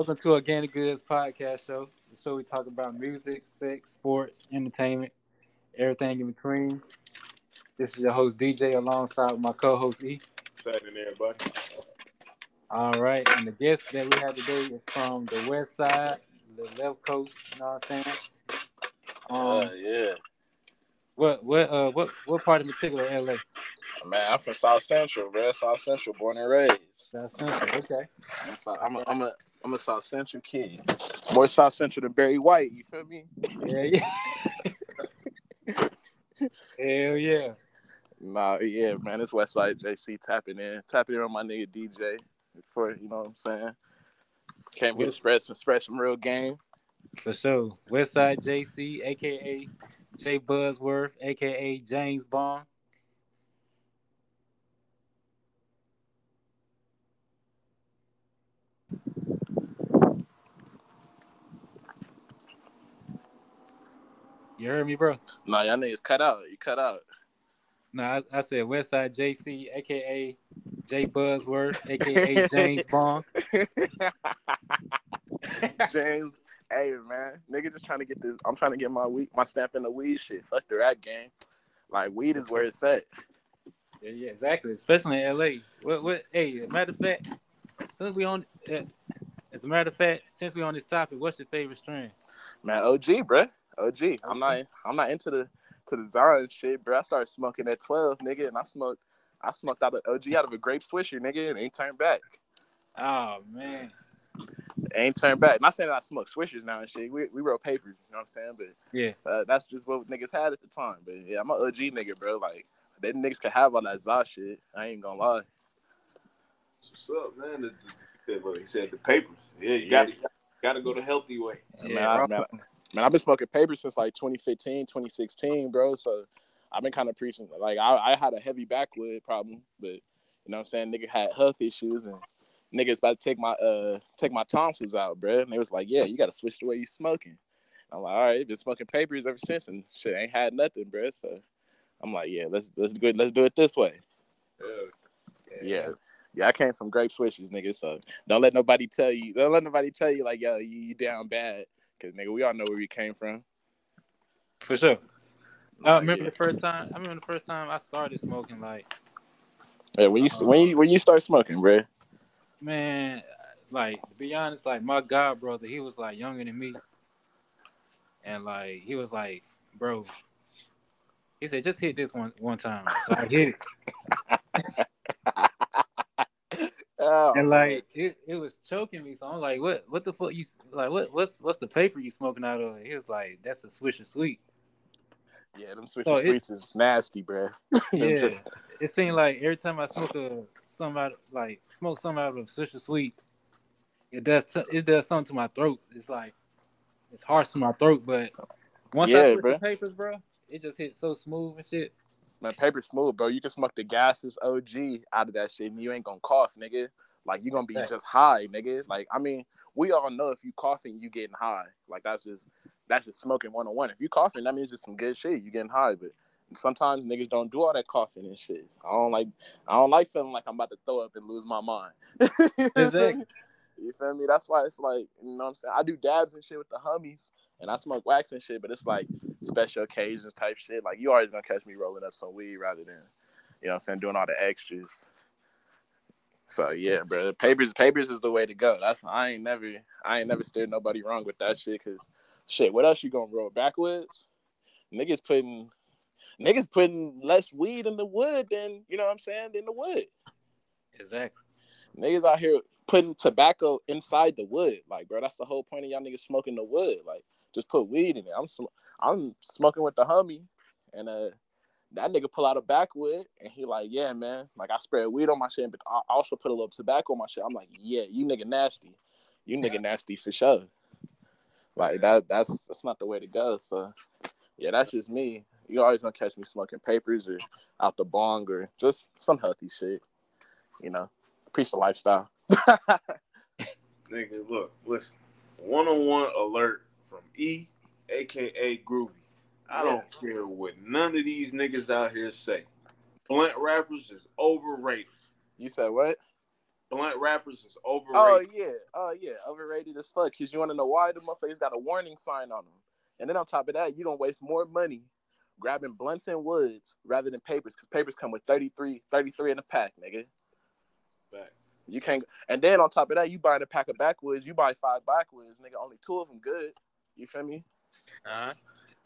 Welcome to Organic Goods Podcast Show. The show we talk about music, sex, sports, entertainment, everything in between. This is your host DJ alongside my co-host E. Happening, everybody. All right, and the guest that we have today is from the west side, the left coast. You know what I'm saying? Um, Uh, yeah, what what uh what what part in particular of LA? man, I'm from South Central, bro. South Central, born and raised. South Central. Okay. I'm, South, I'm, a, I'm a I'm a South Central kid. More South Central than Barry White. You feel me? Yeah, yeah. Hell yeah. Nah, yeah, man. It's Westside JC tapping in, tapping in on my nigga DJ. For you know what I'm saying. Came here to spread some spread some real game. For sure. Westside JC, aka Jay Buzzworth, aka James Bond. You heard me, bro? Nah, y'all niggas cut out. You cut out. No, I, I said Westside JC, aka J Buzzworth, aka James Bond. James, hey man, nigga, just trying to get this. I'm trying to get my weed, my stamp in the weed shit. Fuck the rap game. Like weed is where it's at. Yeah, yeah, exactly. Especially in LA. What what hey, matter of fact, since we on uh, as a matter of fact, since we on this topic, what's your favorite strain? Man, OG, bruh. OG. I'm not. I'm not into the to the Zaza and shit, bro. I started smoking at 12, nigga, and I smoked. I smoked out of OG out of a grape swisher, nigga, and ain't turned back. Oh man. Ain't turned back. Not saying that I smoke swishers now and shit. We, we wrote papers, you know what I'm saying? But Yeah. uh, that's just what niggas had at the time. But yeah, I'm an OG nigga, bro. Like, they niggas could have all that Zaza shit. I ain't gonna lie. What's up, man? The, the, what he said the papers. Yeah, you Yeah. got to got to go the healthy way. Yeah, man, I, man, man, I've been smoking papers since like 2015, 2016, bro. So I've been kind of preaching. Like I, I had a heavy backwood problem, but you know what I'm saying. Nigga had health issues, and niggas about to take my uh take my tonsils out, bro. And they was like, yeah, you got to switch the way you smoking. I'm like, all right, been smoking papers ever since, and shit ain't had nothing, bro. So I'm like, yeah, let's let's do it, let's do it this way. Yeah. Yeah, I came from grape swishers, nigga. So don't let nobody tell you. Don't let nobody tell you like, yo, you, you down bad, cause nigga, we all know where we came from. For sure. Uh, I remember yeah. the first time I remember the first time I started smoking like Yeah, when you when you when you start smoking, bro. man, like to be honest, like my god brother, he was like younger than me. And like he was like, bro, he said, just hit this one one time. So I hit it. Oh, And like it, it was choking me. So I'm like, what what the fuck you like what what's what's the paper you smoking out of? He was like, that's a swisher sweet. yeah, them swishers So sweets is nasty, bro. Yeah. it seemed like every time I smoke a some out like smoke something out of a swisher sweet, it does t- it does something to my throat. It's like it's harsh to my throat, but once I Yeah, switch bruh. the papers, bro, it just hit so smooth and shit. Man, paper smooth, bro. You can smoke the gases OG out of that shit, and you ain't gonna cough, nigga. Like you gonna be just high, nigga. Like I mean, we all know if you coughing, you getting high. Like that's just that's just smoking one on one. If you coughing, that means just some good shit. You getting high, but sometimes niggas don't do all that coughing and shit. I don't like I don't like feeling like I'm about to throw up and lose my mind. Exactly. You feel me? That's why it's like, you know what I'm saying? I do dabs and shit with the hummies and I smoke wax and shit, but it's like special occasions type shit. Like you always gonna catch me rolling up some weed rather than, you know what I'm saying, doing all the extras. So yeah, bro. Papers papers is the way to go. That's I ain't never I ain't never steered nobody wrong with that shit cause shit, what else you gonna roll backwards? Niggas putting niggas putting less weed in the wood than, you know what I'm saying, than the wood. Exactly. Niggas out here putting tobacco inside the wood. Like, bro, that's the whole point of y'all niggas smoking the wood. Like, just put weed in it. I'm sm- I'm smoking with the homie, and uh, that nigga pull out a backwood, and he like, yeah, man. Like, I spread weed on my shit, but I also put a little tobacco on my shit. I'm like, yeah, you nigga nasty. You nigga nasty for sure. Like that. That's that's not the way to go. So, yeah, that's just me. You always gonna catch me smoking papers or out the bong or just some healthy shit. You know, preach the lifestyle. Nigga, look, listen. One on one alert from E, aka Groovy. I don't care what none of these niggas out here say. Blunt rappers is overrated. You said what? blunt rappers is oh, overrated. Oh yeah, oh yeah, overrated as fuck. Cause you want to know why the motherfuckers got a warning sign on them, and then on top of that, you gonna waste more money grabbing blunts and woods rather than papers, cause papers come with 33, 33 in a pack, nigga. Fact. You can't, and then on top of that, you buying a pack of backwoods, you buy five backwoods, nigga. Only two of them good. You feel me? Uh-huh.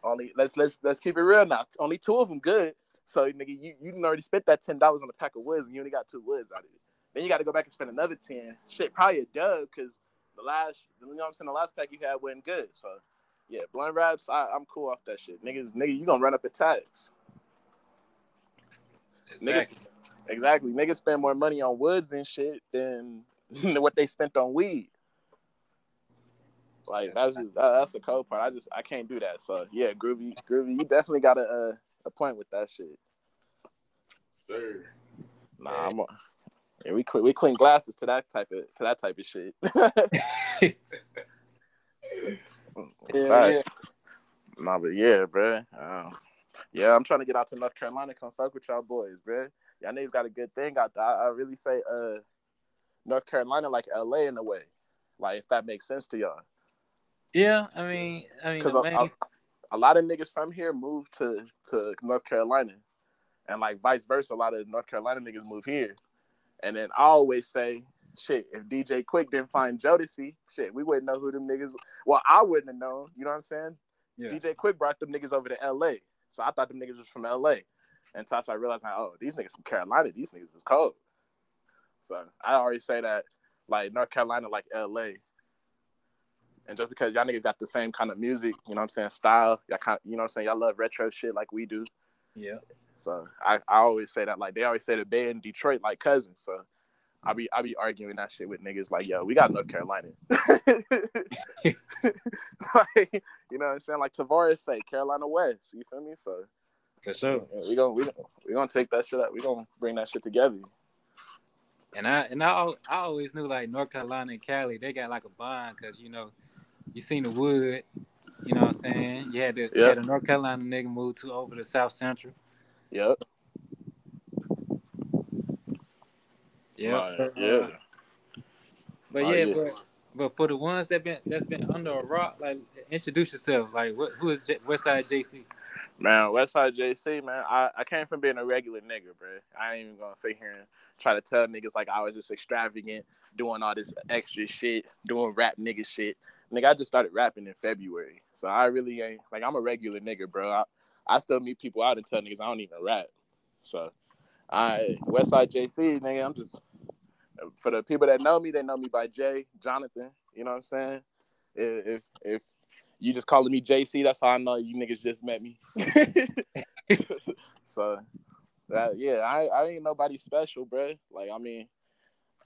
Only let's let's let's keep it real now. Only two of them good. So nigga, you you already spent that ten dollars on a pack of woods, and you only got two woods out of it. Then you got to go back and spend another ten. Shit, probably a dub because the last, you know what I'm saying, the last pack you had wasn't good. So yeah, blunt wraps, I, I'm cool off that shit. Niggas, nigga, you gonna run up a tax. Niggas, exactly. Niggas spend more money on woods and shit than what they spent on weed. Like that's just that, that's the cold part. I just I can't do that. So yeah, groovy, groovy. You definitely got a a, a point with that shit. Sir. Nah, I'm. A, yeah, we clean we clean glasses to that type of to that type of shit. Yeah, Facts. Nah, but yeah, bro. Um, yeah, I'm trying to get out to North Carolina. Come fuck with y'all boys, bro. Y'all niggas got a good thing out there. I, I really say, uh, North Carolina like LA in a way, like if that makes sense to y'all. Yeah. I mean, I mean, Because a, main- a, a lot of niggas from here move to to North Carolina, and like vice versa. A lot of North Carolina niggas move here, and then I always say, shit, if DJ Quik didn't find Jodeci, shit, we wouldn't know who them niggas. Well, I wouldn't have known. You know what I'm saying? yeah. DJ Quik brought them niggas over to LA. So I thought them niggas was from LA. And so I started realizing, oh, these niggas from Carolina, these niggas was cold. So I already say that like North Carolina like LA. And just because y'all niggas got the same kind of music, you know what I'm saying, style, y'all kind you know what I'm saying, y'all love retro shit like we do. yeah. So I, I always say that like they always say the Bay in Detroit like cousins. So I be I be arguing that shit with niggas like yo we got North Carolina, like you know what I'm saying like Tavares say Carolina West you feel me so For sure. we gonna we gonna we gonna take that shit up we gonna bring that shit together And I and I, I always knew like North Carolina and Cali, they got like a bond because you know, you seen the wood, you know what I'm saying? You had the, you had a North Carolina nigga move to over to South Central. yep Yeah. Right, uh, yeah But Oh, yeah, yeah. but but for the ones that been that's been under a rock, like introduce yourself. Like what who is J- Westside JC? Man, Westside JC, man, I, I came from being a regular nigga, bro. I ain't even gonna sit here and try to tell niggas like I was just extravagant, doing all this extra shit, doing rap nigga shit. Nigga, I just started rapping in February. So I really ain't like I'm a regular nigga, bro. I, I still meet people out and tell niggas I don't even rap. So I Westside JC, nigga, I'm just for the people that know me, they know me by Jay, Jonathan. You know what I'm saying? If if, if you just calling me JC, that's how I know you niggas just met me. so that yeah, I I ain't nobody special, bro. Like I mean,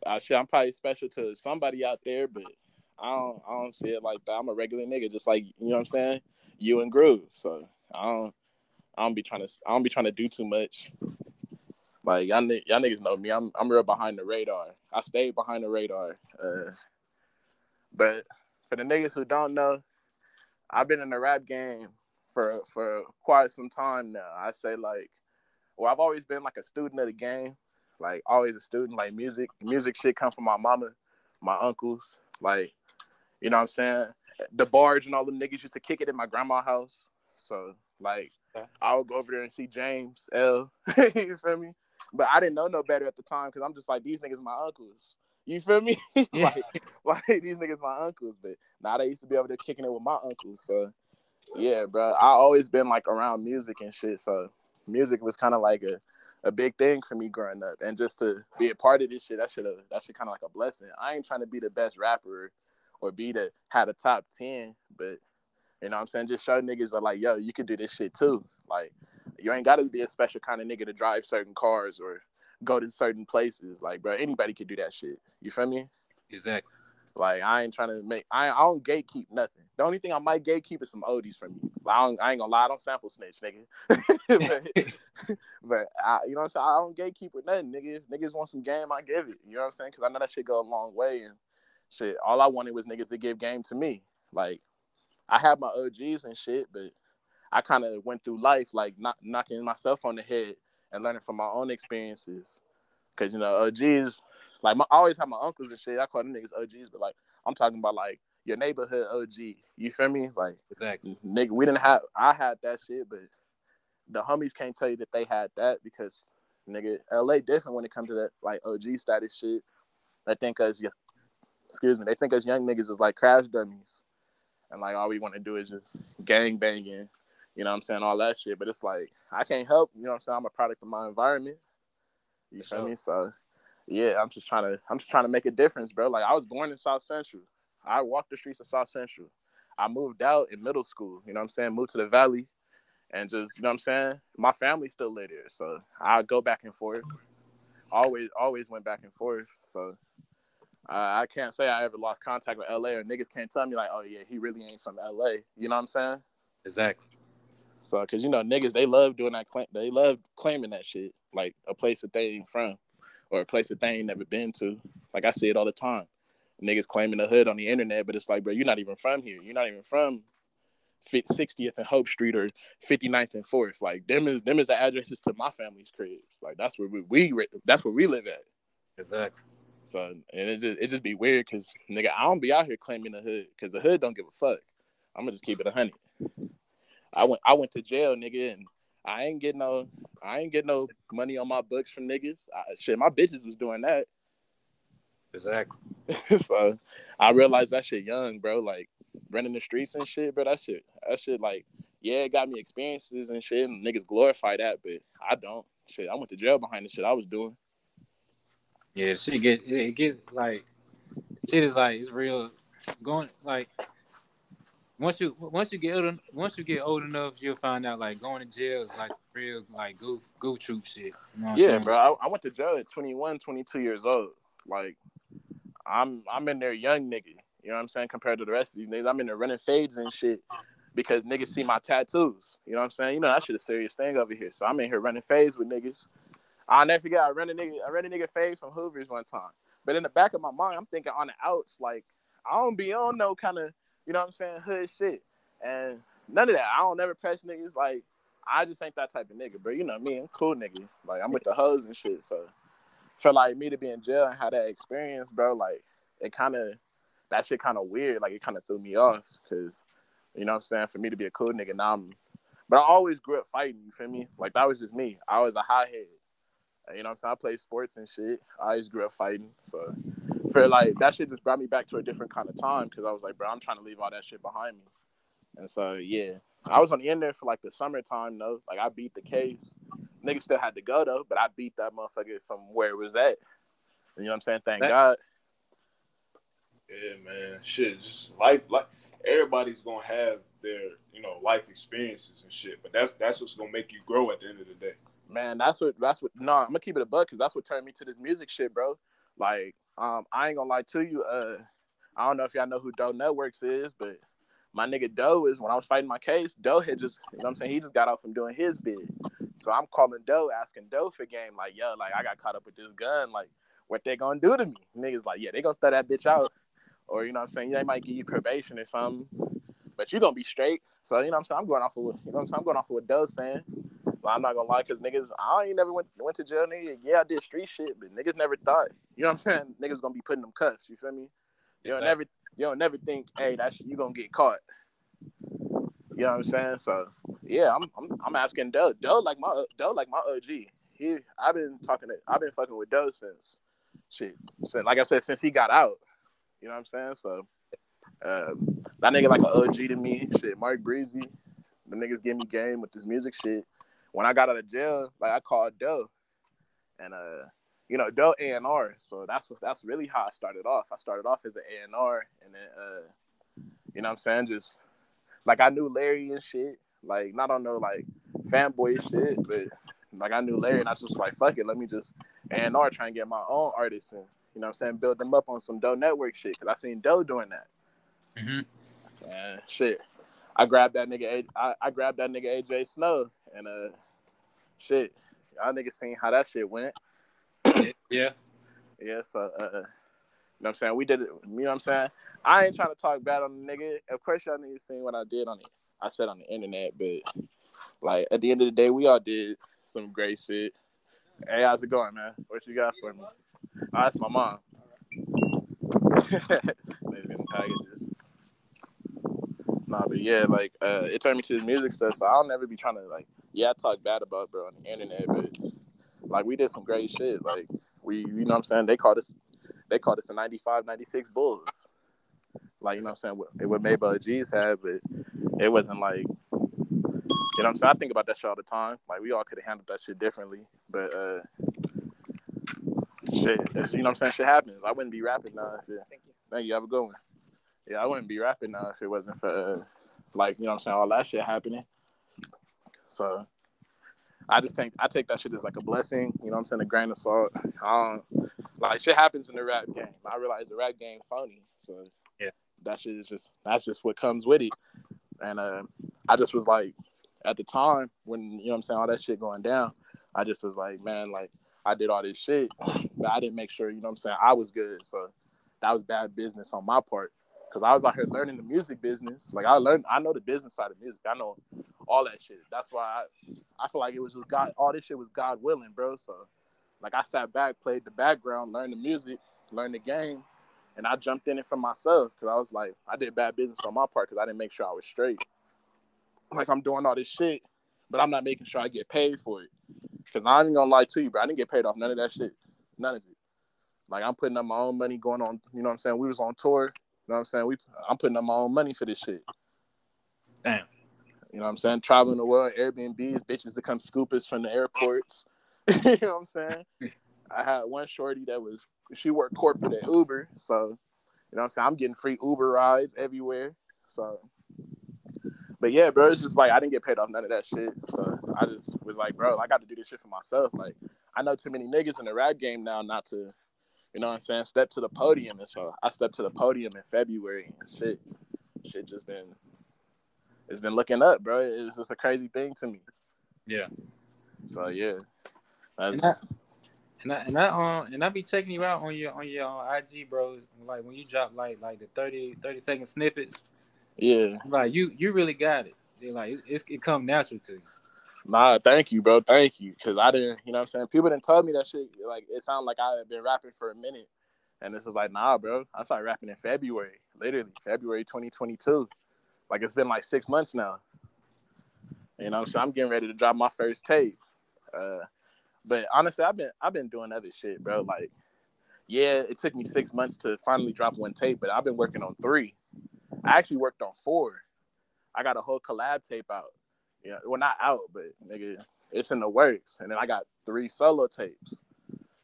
I shit, I'm probably special to somebody out there, but I don't I don't see it like that. I'm a regular nigga, just like you know what I'm saying. You and Groove, so I don't I don't be trying to I don't be trying to do too much. Like y'all, y'all niggas know me. I'm I'm real behind the radar. I stay behind the radar. Uh, but for the niggas who don't know, I've been in the rap game for for quite some time now. I say like, well, I've always been like a student of the game, like always a student. Like music, music shit come from my mama, my uncles. Like, you know what I'm saying? The barge and all the niggas used to kick it in my grandma's house. So like, Okay. I would go over there and see James L. you feel me? But I didn't know no better at the time because I'm just like these niggas my uncles. You feel me? Yeah. like, like these niggas my uncles, but now they used to be over there kicking it with my uncles. So yeah, bro. I always been like around music and shit. So music was kind of like a, a big thing for me growing up. And just to be a part of this shit, that should uh, have that shit kind of like a blessing. I ain't trying to be the best rapper or be the had a top ten, but you know what I'm saying? Just show niggas that like, yo, you can do this shit too. Like you ain't gotta be a special kind of nigga to drive certain cars or go to certain places. Like, bro, anybody could do that shit. You feel me? Exactly. Like I ain't trying to make I, I don't gatekeep nothing. The only thing I might gatekeep is some oldies from you. I, don't, I ain't gonna lie, I don't sample snitch, nigga. but but I, you know what I'm saying? I don't gatekeep with nothing, nigga. If niggas want some game, I give it. You know what I'm saying? Because I know that shit go a long way and shit. All I wanted was niggas to give game to me. Like I had my OGs and shit, but I kind of went through life like not knocking myself on the head and learning from my own experiences Cause you know OGs, like my, I always have my uncles and shit. I call them niggas OGs, but like I'm talking about like your neighborhood OG. You feel me? Like Exactly. nigga, we didn't have. I had that shit, but the homies can't tell you that they had that because nigga, LA different when it comes to that like OG status shit. They think us, yeah, excuse me, they think us young niggas is like crash dummies, and like all we want to do is just gang banging. You know what I'm saying? All that shit. But it's like I can't help. You know what I'm saying? I'm a product of my environment. You feel sure. me? So yeah, I'm just trying to I'm just trying to make a difference, bro. Like I was born in South Central. I walked the streets of South Central. I moved out in middle school, you know what I'm saying? Moved to the valley and just, you know what I'm saying? My family still live there. So I go back and forth. Always, always went back and forth. So uh, I can't say I ever lost contact with LA or niggas can't tell me like, oh yeah, he really ain't from LA. You know what I'm saying? Exactly. So, cause you know niggas, they love doing that. Claim, they love claiming that shit, like a place that they ain't from, or a place that they ain't never been to. Like I see it all the time. Niggas claiming the hood on the internet, but it's like, bro, you're not even from here. You're not even from 60th and Hope Street or 59th and Fourth. Like them is them is the addresses to my family's cribs. Like that's where we, we that's where we live at. Exactly. So and it just it just be weird because nigga, I don't be out here claiming the hood because the hood don't give a fuck. I'm gonna just keep it a hundred. I went I went to jail, nigga, and I ain't get no I ain't get no money on my books from niggas. I, shit, my bitches was doing that. Exactly. so I realized that shit young, bro. Like running the streets and shit, bro. That shit, that shit, like, yeah, it got me experiences and shit. And niggas glorify that, but I don't. Shit, I went to jail behind the shit I was doing. Yeah, shit get it, it get like shit is like it's real going like once you once you get old, once you get old enough, you'll find out like going to jail is like real like goof goof troop shit. You know Yeah, bro. I, I went to jail at 21, 22 years old. Like, I'm I'm in there young nigga. You know what I'm saying? Compared to the rest of these niggas, I'm in there running fades and shit because niggas see my tattoos. You know what I'm saying? You know that shit a serious thing over here. So I'm in here running fades with niggas. I'll never forget. I ran a nigga. I ran a nigga fade from Hoover's one time. But in the back of my mind, I'm thinking on the outs, like I don't be on no kind of, you know what I'm saying, hood shit. And none of that. I don't never press niggas. Like I just ain't that type of nigga, bro. You know me, I'm cool nigga. Like I'm with the hoes and shit. So for like me to be in jail and have that experience, bro, like it kind of that shit kind of weird. Like it kind of threw me off because you know what I'm saying. For me to be a cool nigga, now I'm. But I always grew up fighting. You feel me? Like that was just me. I was a hothead. You know what I'm saying? I played sports and shit. I always grew up fighting. So for like that shit just brought me back to a different kind of time because I was like, bro, I'm trying to leave all that shit behind me. And so yeah, I was on the end there for like the summertime though. Like I beat the case. Niggas still had to go though, but I beat that motherfucker from where it was at. You know what I'm saying? Thank That- God. Yeah, man. Shit, just life. Like everybody's gonna have their, you know, life experiences and shit. But that's that's what's gonna make you grow at the end of the day. Man, that's what that's what no, I'm gonna keep it a buck because that's what turned me to this music shit, bro. Like, um, I ain't gonna lie to you. Uh, I don't know if y'all know who Doe Networks is, but my nigga Doe is when I was fighting my case, Doe had just, you know what I'm saying, he just got out from doing his bid. So I'm calling Doe, asking Doe for game, like, yo, like I got caught up with this gun, like, what they gonna do to me? Niggas like, yeah, they gonna throw that bitch out. Or you know what I'm saying, they might give you probation or something. But you gonna be straight. So, you know what I'm saying? I'm going off of what you know what I'm saying, I'm going off of what Doe's saying. I'm not gonna lie, cause niggas, I ain't never went went to jail, nigga. Yeah, I did street shit, but niggas never thought, you know what I'm saying? Niggas gonna be putting them cuffs. You feel me? You don't never, you don't never think, hey, that's you gonna get caught. You know what I'm saying? So yeah, I'm I'm, I'm asking Doe. Doe like my Doe like my OG. He, I've been talking to, I've been fucking with Doe since, shit, since like I said, since he got out. You know what I'm saying? So, um, that nigga like an OG to me. Shit, Mark Breezy, the niggas give me game with this music shit when I got out of jail, like I called Doe, and uh, you know, Doe A and R. So that's what that's really how I started off. I started off as an A and R, and then uh, you know, what I'm saying just like I knew Larry and shit. Like not on no like fanboy shit, but like I knew Larry, and I was just like, fuck it, let me just A and R try and get my own artists and you know, what I'm saying build them up on some Doe Network shit. Cause I seen Doe doing that. Mhm. And shit. I grabbed that nigga. A- I, I grabbed that nigga AJ Snow, and uh, shit, y'all niggas seen how that shit went. Yeah, yeah. So uh, you know what I'm saying? We did it. You know what I'm saying? I ain't trying to talk bad on the nigga. Of course, y'all niggas seen what I did on it. I said on the internet, but like at the end of the day, we all did some great shit. Hey, how's it going, man? What you got for me? Oh, that's my mom. Maybe packages. Nah, but yeah, like uh, it turned me to the music stuff, so I'll never be trying to like. Yeah, I talk bad about bro on the internet, but like we did some great shit. Like we, you know what I'm saying? They called us, they called us the 95, 96 Bulls. Like you know what I'm saying? What, what Maybell G's had, but it wasn't like. You know what I'm saying? I think about that shit all the time. Like we all could have handled that shit differently, but uh shit, you know what I'm saying? Shit happens. I wouldn't be rapping now Thank you. Thank you. Have a good one. Yeah, I wouldn't be rapping now if it wasn't for uh, like you know what I'm saying all that shit happening. So I just think I take that shit as like a blessing. You know what I'm saying? A grain of salt. Um, like shit happens in the rap game. I realize the rap game phony. So yeah, that shit is just that's just what comes with it. And uh, I just was like, at the time when you know what I'm saying all that shit going down, I just was like, man, like I did all this shit, but I didn't make sure you know what I'm saying I was good. So that was bad business on my part because I was out here learning the music business. Like I learned, I know the business side of music. I know all that shit. That's why I, I feel like it was just God. All this shit was God willing, bro. So like I sat back, played the background, learned the music, learned the game, and I jumped in it for myself because I was like, I did bad business on my part because I didn't make sure I was straight. Like I'm doing all this shit, but I'm not making sure I get paid for it. Cause I ain't gonna lie to you, bro. I didn't get paid off none of that shit. None of it. Like I'm putting up my own money going on, you know what I'm saying? We was on tour, you know what I'm saying? We I'm putting up my own money for this shit. Damn. You know what I'm saying? Traveling the world, Airbnbs, bitches to come scoop us from the airports. you know what I'm saying? I had one shorty that was she worked corporate at Uber, so you know what I'm saying? I'm getting free Uber rides everywhere. So but yeah, bro, it's just like I didn't get paid off none of that shit. So I just was like, bro, I got to do this shit for myself. Like I know too many niggas in the rap game now not to, you know what I'm saying, step to the podium. And so I stepped to the podium in February and shit, shit just been, it's been looking up, bro. It's just a crazy thing to me. Yeah. So yeah. And I, and I, and I um and I be checking you out on your on your on IG, bro. Like when you drop like like the 30, 30 second snippets. Yeah. Like you you really got it. Like it, it, it come natural to you. Nah, thank you, bro. Thank you. Cause I didn't, you know what I'm saying? People didn't tell me that shit. Like it sounded like I had been rapping for a minute. And this is like, nah, bro. I started rapping in February, literally February 2022. Like it's been like six months now. You know, so I'm getting ready to drop my first tape. Uh, but honestly, I've been I've been doing other shit, bro. Like, yeah, it took me six months to finally drop one tape, but I've been working on three. I actually worked on four. I got a whole collab tape out. Yeah, well, not out, but nigga, it's in the works. And then I got three solo tapes.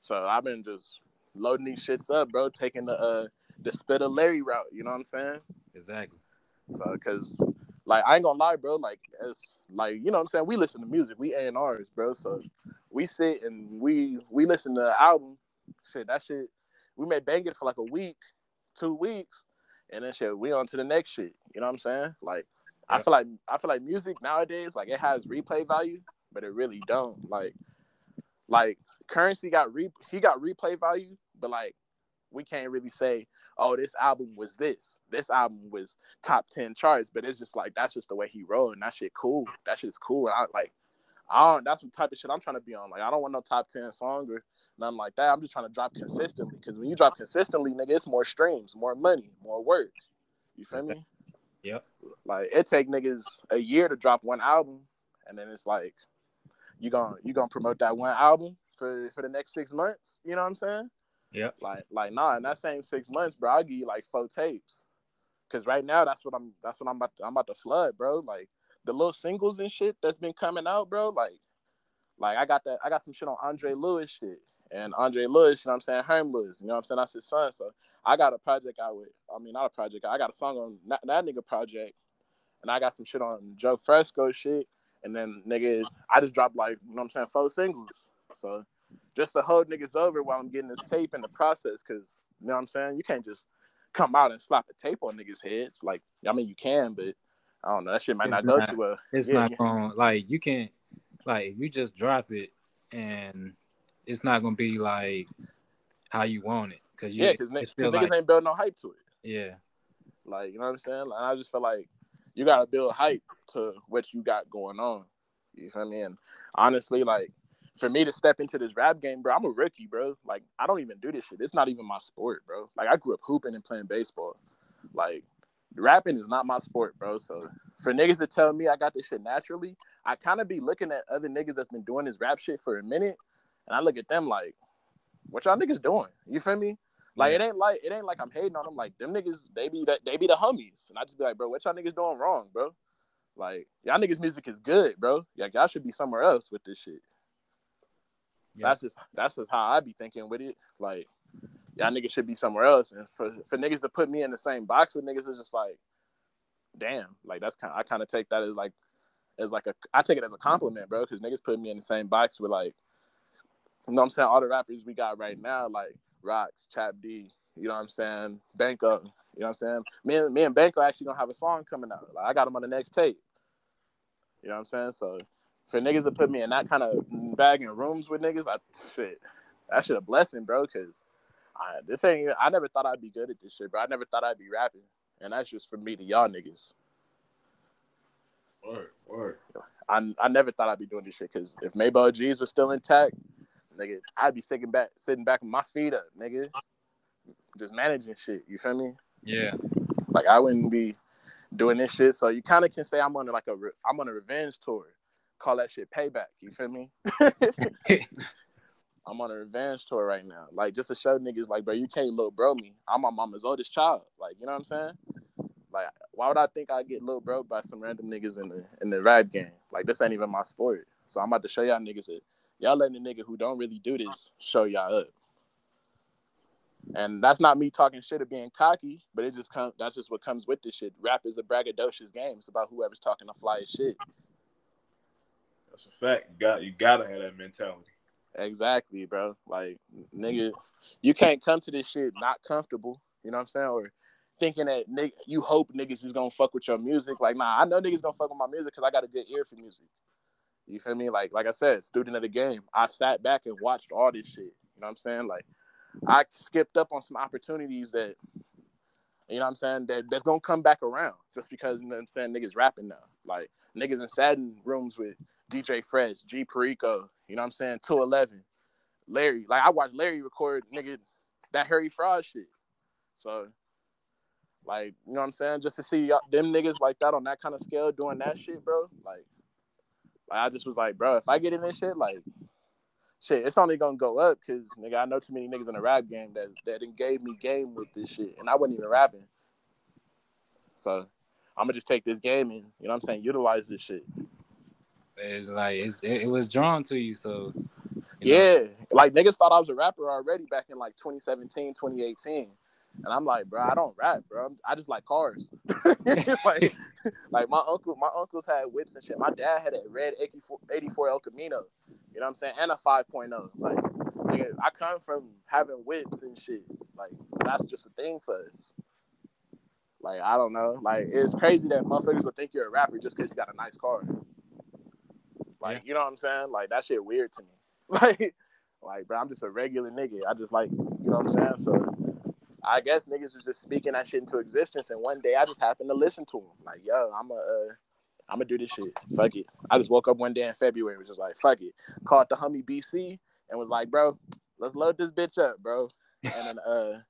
So I've been just loading these shits up, bro. Taking the uh the Spitta Larry route. You know what I'm saying? Exactly. So, cause like I ain't gonna lie, bro. Like as like you know what I'm saying. We listen to music. We A and R's, bro. So we sit and we we listen to the album. Shit, that shit. We may bang it for like a week, two weeks, and then shit. We on to the next shit. You know what I'm saying? Like I feel like I feel like music nowadays, like it has replay value, but it really don't. Like, like Curren$y got re he got replay value, but like we can't really say, oh, this album was this. This album was top ten charts, but it's just like that's just the way he wrote, and that shit cool. That shit's cool. And I like, I don't. That's what type of shit I'm trying to be on. Like, I don't want no top ten song or nothing like that. I'm just trying to drop consistently because when you drop consistently, nigga, it's more streams, more money, more work. You feel me? Yep. Like it take niggas a year to drop one album, and then it's like you gonna you gonna promote that one album for for the next six months. You know what I'm saying? Yep. Like like nah, in that same six months, bro, I'll give you like four tapes. Cause right now that's what I'm that's what I'm about to, I'm about to flood, bro. Like the little singles and shit that's been coming out, bro. Like like I got that I got some shit on Andre Lewis shit. And Andre Lewis, you know what I'm saying? Herm Lewis, you know what I'm saying? That's his son. So I got a project out with, I mean, not a project. I got a song on that, that nigga project. And I got some shit on Joe Fresco shit. And then nigga, I just dropped like, you know what I'm saying, four singles. So just to hold niggas over while I'm getting this tape in the process, because you know what I'm saying? You can't just come out and slap a tape on niggas' heads. Like, I mean, you can, but I don't know. That shit might It's not go not- to a. It's yeah, not yeah. going like you can't like you just drop it and it's not gonna be like how you want it because Yeah, because niggas like- ain't building no hype to it. yeah Like, you know what I'm saying? Like, I just feel like you gotta build hype to what you got going on. You feel me? And honestly, like for me to step into this rap game, bro, I'm a rookie, bro. Like I don't even do this shit. It's not even my sport, bro. Like I grew up hooping and playing baseball. Like rapping is not my sport, bro. So for niggas to tell me I got this shit naturally, I kind of be looking at other niggas that's been doing this rap shit for a minute, and I look at them like, what y'all niggas doing? You feel me? Like yeah. it ain't like it ain't like I'm hating on them. Like them niggas, they be that they be the hummies, and I just be like, bro, what y'all niggas doing wrong, bro? Like y'all niggas music is good, bro. Like y'all should be somewhere else with this shit. Yeah. That's just that's just how I be thinking with it. Like y'all niggas should be somewhere else. And for for niggas to put me in the same box with niggas is just like, damn. Like that's kind. I kind of take that as like as like a. I take it as a compliment, bro. Because niggas put me in the same box with like, you know what I'm saying. All the rappers we got right now, like Rocks, Chap D. You know what I'm saying. Banco. You know what I'm saying. Me and me and Banco actually gonna have a song coming out. Like I got him on the next tape. You know what I'm saying. So for niggas to put me in that kind of bag in rooms with niggas, I shit, that shit a blessing, bro. Cause I, this ain't. I never thought I'd be good at this shit, bro. I never thought I'd be rapping, and that's just for me to y'all niggas. Word, word. I I never thought I'd be doing this shit because if Maybell G's was still intact, nigga, I'd be sitting back, sitting back with my feet up, nigga, just managing shit. You feel me? Yeah. Like I wouldn't be doing this shit. So you kind of can say I'm on like a I'm on a revenge tour. Call that shit payback. You feel me? I'm on a revenge tour right now. Like just to show niggas like, bro, you can't little bro me. I'm my mama's oldest child. Like, you know what I'm saying? Like, why would I think I get little bro by some random niggas in the in the rap game? Like, this ain't even my sport. So I'm about to show y'all niggas that y'all letting the nigga who don't really do this show y'all up. And that's not me talking shit or being cocky, but it just comes. That's just what comes with this shit. Rap is a braggadocious game. It's about whoever's talking the flyest shit. That's a fact. You got you gotta have that mentality. Exactly, bro. Like, nigga, you can't come to this shit not comfortable. You know what I'm saying? Or thinking that nigga, you hope niggas is gonna fuck with your music. Like, nah, I know niggas gonna fuck with my music because I got a good ear for music. You feel me? Like, like I said, student of the game. I sat back and watched all this shit. You know what I'm saying? Like, I skipped up on some opportunities that, you know what I'm saying, that that's gonna come back around just because you know what I'm saying niggas rapping now. Like niggas in Satin rooms with DJ Fresh, G Perico, you know what I'm saying, 211, Larry. Like I watched Larry record nigga that Harry Fraud shit. So like, you know what I'm saying? Just to see them niggas like that on that kind of scale doing that shit, bro. Like, like I just was like, bro, if I get in this shit, like shit, it's only gonna go up because nigga, I know too many niggas in the rap game that that didn't gave me game with this shit, and I wasn't even rapping. So I'm gonna just take this game and you know what I'm saying, utilize this shit. It's like it's, it, was drawn to you, so you yeah, know. like niggas thought I was a rapper already back in like 2017, 2018. And I'm like, bro, I don't rap, bro. I just like cars. like, like my uncle, my uncles had whips and shit. My dad had a red 84, 84 El Camino. You know what I'm saying? And a 5.0. Like, nigga, I come from having whips and shit. Like, that's just a thing for us. Like, I don't know. Like, it's crazy that motherfuckers would think you're a rapper just because you got a nice car. Like, you know what I'm saying? Like, that shit weird to me. Like, like, bro, I'm just a regular nigga. I just like, you know what I'm saying? So, I guess niggas was just speaking that shit into existence, and one day I just happened to listen to them. Like, yo, I'm a, uh, I'm gonna do this shit. Fuck it. I just woke up one day in February, was just like, fuck it. Called the homie BC and was like, bro, let's load this bitch up, bro. And then, uh,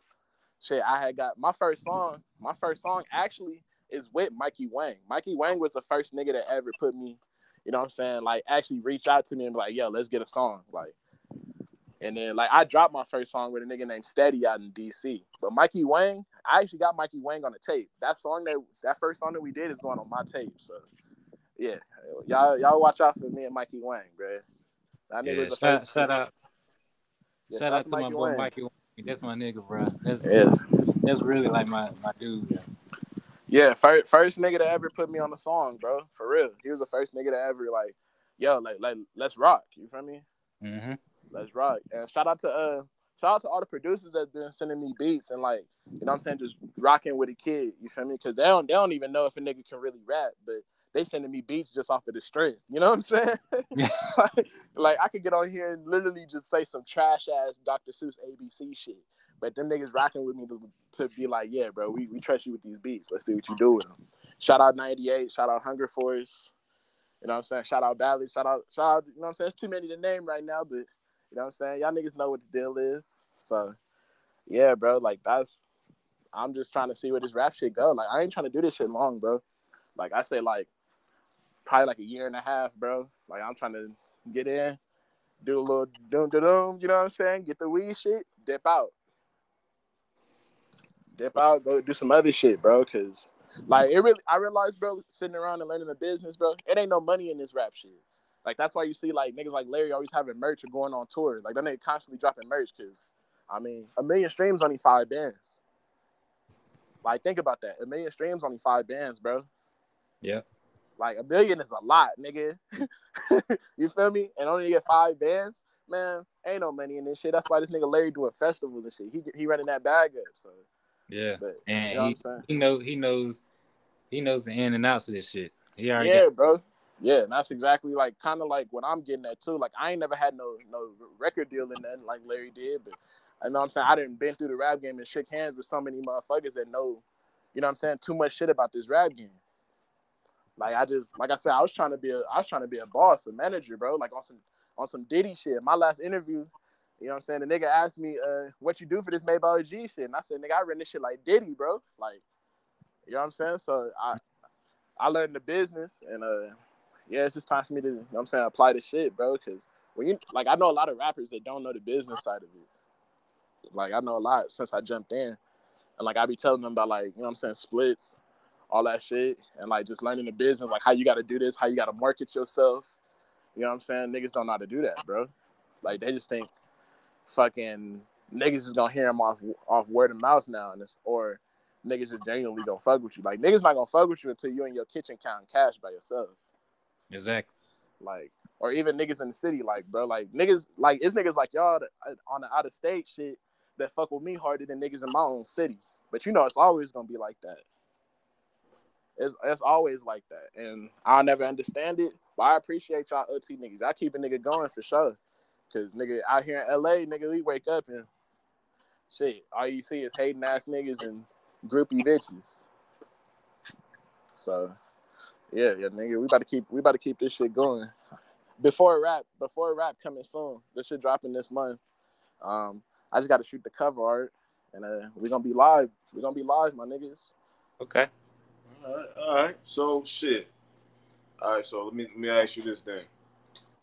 shit, I had got my first song. My first song actually is with Mikey Wang. Mikey Wang was the first nigga that ever put me, you know what I'm saying? Like, actually reach out to me and be like, yo, let's get a song. Like, and then like I dropped my first song with a nigga named Steady out in DC. But Mikey Wang, I actually got Mikey Wang on the tape. That song that that first song that we did is going on my tape. So yeah, y'all y'all watch out for me and Mikey Wang, bro. That nigga yeah, was shout, shout out. Yeah, shout, out to, my boy Wang. Mikey Wang. That's my nigga, bro. That's yeah. that's really like my my dude. Bro. Yeah, first first nigga to ever put me on the song, bro. For real, he was the first nigga to ever like, yo, like like let's rock. You feel me? Mm-hmm. Let's rock. And shout out to uh shout out to all the producers that been sending me beats and like, you know what I'm saying, just rocking with a kid. You feel me? Because they don't they don't even know if a nigga can really rap, but they sending me beats just off of the strength. You know what I'm saying? like, like, I could get on here and literally just say some trash ass Dr. Seuss ABC shit. But them niggas rocking with me to, to be like, yeah, bro, we, we trust you with these beats. Let's see what you do with them. Shout out 98. Shout out Hunger Force. You know what I'm saying? Shout out Bally, shout out, shout out, you know what I'm saying? It's too many to name right now, but you know what I'm saying? Y'all niggas know what the deal is. So yeah, bro, like that's I'm just trying to see where this rap shit go. Like I ain't trying to do this shit long, bro. Like I say like probably like a year and a half, bro. Like I'm trying to get in, do a little doom doom doom, you know what I'm saying? Get the weed shit, dip out. Dip out, go do some other shit, bro. Cause like it really I realized, bro, sitting around and learning the business, bro, it ain't no money in this rap shit. Like that's why you see like niggas like Larry always having merch or going on tour. Like that nigga constantly dropping merch because I mean a million streams only five bands. Like think about that. A million streams only five bands, bro. Yeah. Like a million is a lot, nigga. you feel me? And only get five bands, man. Ain't no money in this shit. That's why this nigga Larry doing festivals and shit. He he running that bag up. So Yeah. but And you know he, saying? he know he knows he knows the in and outs of this shit. He already Yeah, got, bro. Yeah, and that's exactly like kind of like what I'm getting at too. Like I ain't never had no no record deal in nothing like Larry did, but I know I'm saying I didn't been through the rap game and shook hands with so many motherfuckers that know, you know what I'm saying, too much shit about this rap game. Like I just like I said, I was trying to be a I was trying to be a boss, a manager, bro. Like on some on some Diddy shit. My last interview, you know what I'm saying? The nigga asked me, uh, what you do for this Maybach G shit? And I said, nigga, I run this shit like Diddy, bro. Like, you know what I'm saying? So I I learned the business and uh yeah, it's just time for me to, you know what I'm saying, apply the shit, bro. Cause when you like I know a lot of rappers that don't know the business side of it. Like I know a lot since I jumped in. And like I be telling them about like, you know what I'm saying, splits, all that shit, and like just learning the business, like how you gotta do this, how you gotta market yourself. You know what I'm saying? Niggas don't know how to do that, bro. Like they just think fucking niggas is gonna hear them off off word of mouth now, and it's or niggas just genuinely gonna fuck with you. Like niggas not gonna fuck with you until you in your kitchen counting cash by yourself. Exactly. Like, or even niggas in the city, like, bro, like niggas, like it's niggas like y'all that, uh, on the out of state shit that fuck with me harder than niggas in my own city. But you know, it's always gonna be like that. It's it's always like that, and I'll never understand it. But I appreciate y'all OT niggas. I keep a nigga going for sure. Cause nigga out here in LA, nigga, we wake up and shit. All you see is hating ass niggas and groupie bitches. So yeah, yeah, nigga, we about to keep we about to keep this shit going. Before a rap, before a rap coming soon. This shit dropping this month. Um, I just got to shoot the cover art, and uh, we're gonna be live. We're gonna be live, my niggas. Okay. All right, all right. So shit. All right, so let me let me ask you this thing.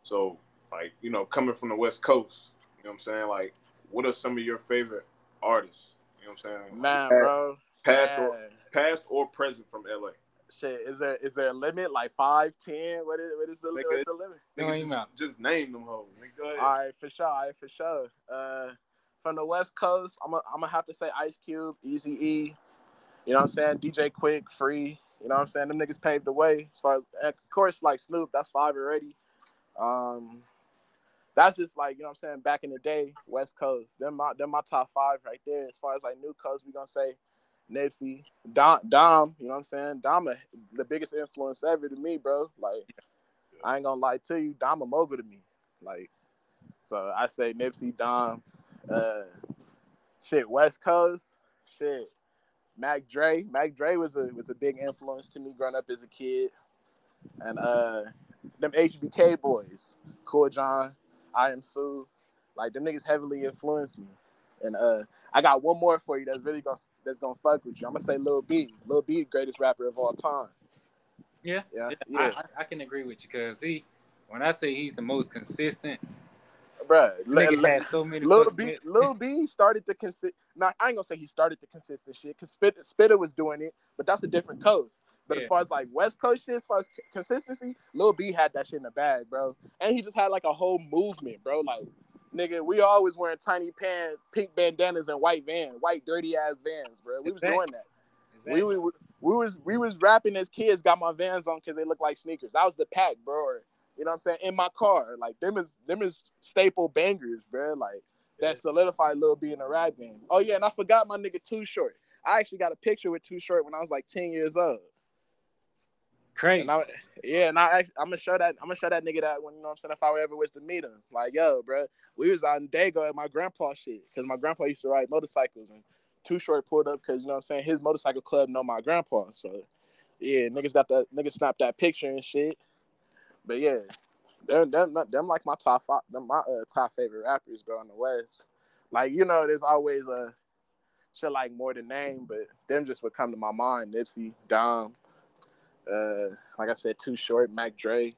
So, like, you know, coming from the West Coast, you know what I'm saying? Like, what are some of your favorite artists? You know what I'm saying? Man, bro. Past or past or present from LA. Shit, is there is there a limit like five, ten? What is what is the, Nigga, what's the limit? Nigga, ain't just, just name them hoes. Nigga. All right, for sure. All right, for sure. Uh, from the West Coast, I'm gonna I'm gonna have to say Ice Cube, Easy E. You know what I'm saying? DJ Quik, Free. You know what I'm saying? Them niggas paved the way. As far as, of course, like Snoop, that's five already. Um, that's just like you know what I'm saying. Back in the day, West Coast. Them my them my top five right there. As far as like new coast, we gonna say Nipsey, Dom, Dom. You know what I'm saying? Dom, a- the biggest influence ever to me, bro. Like I ain't gonna lie to you, Dom a mogul to me. Like so, I say Nipsey, Dom, uh, shit, West Coast, shit. Mac Dre. Mac Dre was a was a big influence to me growing up as a kid. And uh them HBK boys, Kool John, Iamsu, like them niggas heavily influenced me. And uh I got one more for you that's really gonna that's gonna fuck with you. I'm gonna say Lil B. Lil B, greatest rapper of all time. Yeah. Yeah, I, yeah. I, I can agree with you because he, when I say he's the most consistent, Bruh, nigga Lil- had so many. Lil B. Lil B started the consist. Not, I ain't gonna say he started the consistent shit because Spit, Spitta was doing it, but that's a different coast. But as far as like West Coast shit, as far as consistency, Lil B had that shit in the bag, bro. And he just had like a whole movement, bro. Like, nigga, we always wearing tiny pants, pink bandanas, and white vans, white dirty ass vans, bro. We was Exactly. doing that. Exactly. We, we we was we was rapping as kids, got my vans on because they look like sneakers. That was the pack, bro. Or, you know what I'm saying? In my car, like them is them is staple bangers, bro. Like that solidified Lil B in the rap game. Oh yeah, and I forgot my nigga Too Short. I actually got a picture with Too Short when I was like 10 years old. Crazy. And I, yeah, and I I'm gonna show that I'm gonna show that nigga that when you know what I'm saying if I ever was to meet him. Like, yo, bro, we was in Dago at my grandpa shit because my grandpa used to ride motorcycles and Too Short pulled up because you know what I'm saying his motorcycle club know my grandpa. So yeah, niggas got that niggas snapped that picture and shit. but yeah, them, them, them like my top five, them my uh, top favorite rappers, bro, in the West. Like you know, there's always a shit like more than name, but them just would come to my mind. Nipsey, Dom, uh, like I said, Too Short, Mac Dre,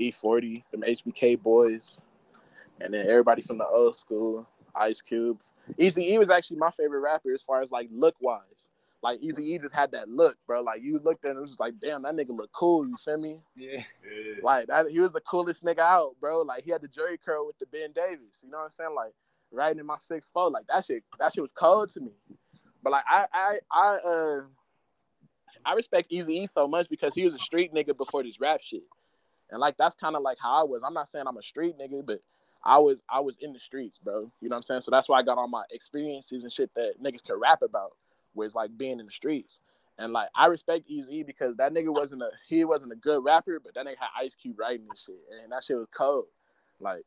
E40, them HBK boys, and then everybody from the old school, Ice Cube. Easy E was actually my favorite rapper as far as like look wise. Like Easy E just had that look, bro. Like you looked at him, it was just like, damn, that nigga look cool. You feel me? Yeah. Yeah. Like that, he was the coolest nigga out, bro. Like he had the Jheri curl with the Ben Davis. You know what I'm saying? Like riding in my six four, like that shit. That shit was cold to me. But like I, I, I, uh, I respect Easy E so much because he was a street nigga before this rap shit, and like that's kind of like how I was. I'm not saying I'm a street nigga, but I was, I was in the streets, bro. You know what I'm saying? So that's why I got all my experiences and shit that niggas could rap about, was like being in the streets. And like I respect Eazy because that nigga wasn't a he wasn't a good rapper, but that nigga had Ice Cube writing and shit, and that shit was cold. Like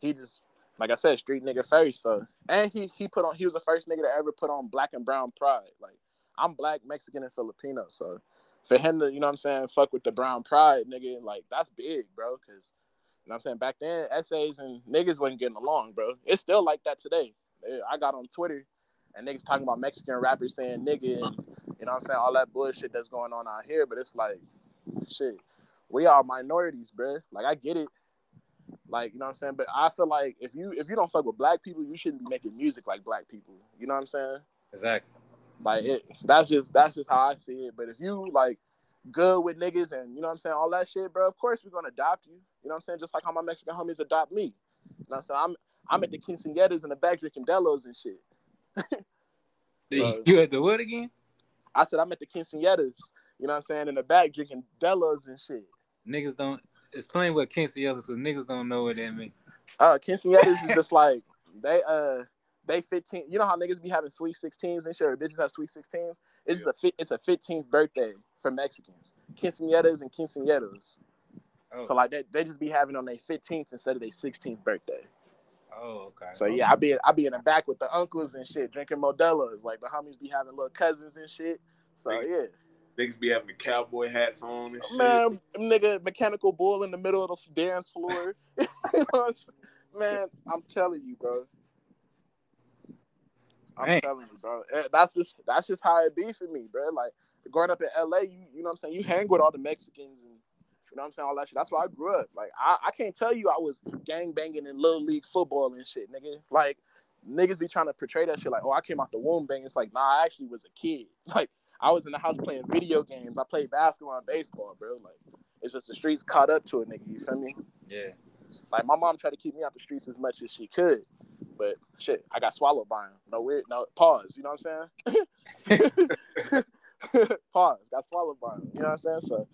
he just like I said, street nigga first. So and he he put on he was the first nigga to ever put on black and brown pride. Like I'm black, Mexican, and Filipino. So for him to you know what I'm saying fuck with the brown pride, nigga, like that's big, bro. Cause you know what I'm saying back then essays and niggas wasn't getting along, bro. It's still like that today. I got on Twitter and niggas talking about Mexican rappers saying nigga and you know what I'm saying, all that bullshit that's going on out here, but it's like, shit, we are minorities, bro. Like I get it. Like, you know what I'm saying? But I feel like if you if you don't fuck with black people, you shouldn't be making music like black people. You know what I'm saying? Exactly. Like it that's just that's just how I see it. But if you like good with niggas and you know what I'm saying, all that shit, bro, of course we're gonna adopt you. You know what I'm saying? Just like how my Mexican homies adopt me. You know what I'm saying? I'm I'm at the quinceañeras in the back drinking Delos and shit. So- you at the what again? I said I'm at the quinceañeras, you know what I'm saying, in the back drinking Delos and shit. Niggas don't explain what quinceañera so niggas don't know what that means. Uh, quinceañeras is just like they uh they 15. You know how niggas be having sweet 16s and shit, or bitches have sweet 16s. It's Yeah. a fi- it's a 15th birthday for Mexicans. Quinceañeras and quinceañeros. Oh, So like they, they just be having on their 15th instead of their 16th birthday. oh okay. So yeah, I be I be in the back with the uncles and shit, drinking Modelo's. Like the homies be having little cousins and shit. So yeah, Niggas be having the cowboy hats on and shit. man, nigga, mechanical bull in the middle of the dance floor. You know what I'm saying? man, I'm telling you, bro. I'm Man. telling you, bro. Eh, That's just that's just how it be for me, bro. Like growing up in LA, you you know what I'm saying. You hang with all the Mexicans and you know what I'm saying all that shit. That's why I grew up. Like I, I can't tell you I was gang banging in little league football and shit, nigga. Like niggas be trying to portray that shit like, oh, I came out the womb banging. It's like, nah, I actually was a kid. Like I was in the house playing video games. I played basketball and baseball, bro. Like it's just the streets caught up to it, nigga. You feel me? Yeah. Like my mom tried to keep me out the streets as much as she could, but shit, I got swallowed by him. No weird, no pause. You know what I'm saying? pause. Got swallowed by him. You know what I'm saying? So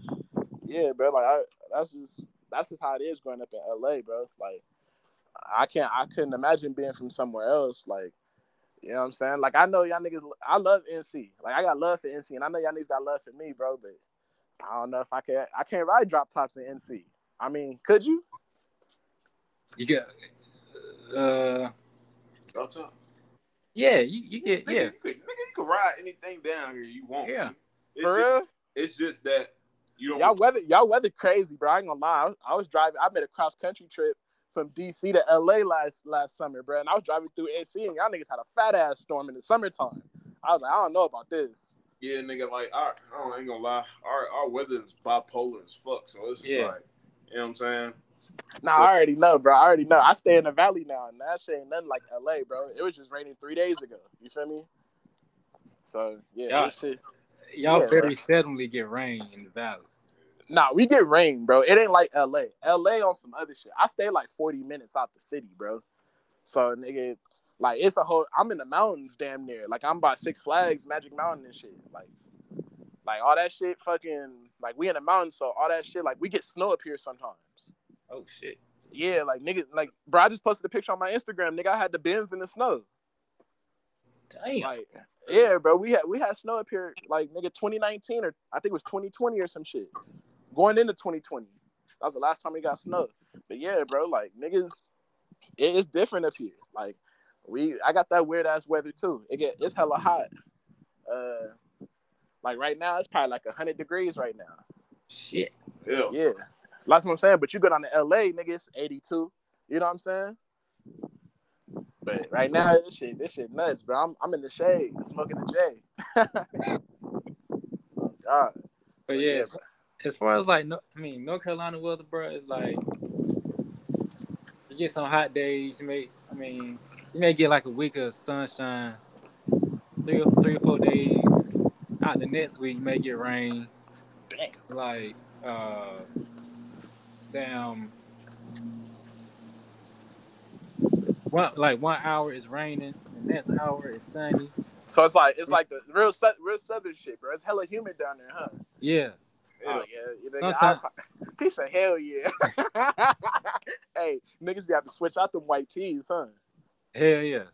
yeah, bro. Like I, that's just that's just how it is growing up in LA, bro. Like I can't, I couldn't imagine being from somewhere else. Like you know what I'm saying? Like I know y'all niggas. I love NC. Like I got love for NC, and I know y'all niggas got love for me, bro. But I don't know if I can. I can't ride drop tops in NC. I mean, could you? You get uh Drop top. yeah, you, you get Nigga, yeah. You could, nigga, you could ride anything down here you want. Yeah. It's For just, real? It's just that you don't. Y'all weather, y'all weather crazy, bro. I ain't gonna lie. I was, I was driving. I made a cross country trip from DC to LA last last summer, bro. And I was driving through AC, and y'all niggas had a fat ass storm in the summertime. I was like, I don't know about this. yeah, nigga. Like our, I don't, I ain't gonna lie. Our our weather is bipolar as fuck. So it's just Yeah. like, you know what I'm saying? Nah, I already know, bro. I already know. I stay in the valley now, and that shit ain't nothing like LA, bro. It was just raining three days ago. You feel me? So yeah, this shit. Y'all Yeah, very seldomly get rain in the valley. Nah, we get rain, bro. It ain't like LA. LA on some other shit. I stay like 40 minutes out the city, bro. So nigga, like it's a whole I'm in the mountains damn near. Like I'm by Six Flags, Magic Mountain and shit. Like like all that shit fucking like we in the mountains, so all that shit, like we get snow up here sometimes. Oh shit. Yeah, like nigga, like bro, I just posted a picture on my Instagram. Nigga, I had the bins in the snow. Damn. Like, yeah, bro, we had we had snow up here, like nigga, 2019 or I think it was 2020 or some shit. Going into 2020, that was the last time we got snow. But yeah, bro, like niggas, it is different up here. Like, we, I got that weird ass weather too. It get it's hella hot. Uh, like right now, it's probably like 100 degrees right now. Shit. Yeah. Yeah, That's what I'm saying. But you go down to LA, nigga, it's 82. You know what I'm saying? But right now, this shit, this shit nuts, bro. I'm, I'm in the shade, smoking the J. oh, God. But yeah, as far as like, no, I mean, North Carolina weather, bro, is like you get some hot days. You may, I mean, you may get like a week of sunshine, three or three or four days. Out the next week, you may get rain. Like, uh, damn. One like one hour is raining, and next hour is sunny. So it's like it's like the real real southern shit, bro. It's hella humid down there, huh? Yeah. Oh yeah, you nigga, he said hell yeah. hey, niggas be have to switch out them white tees, huh? Hell yeah.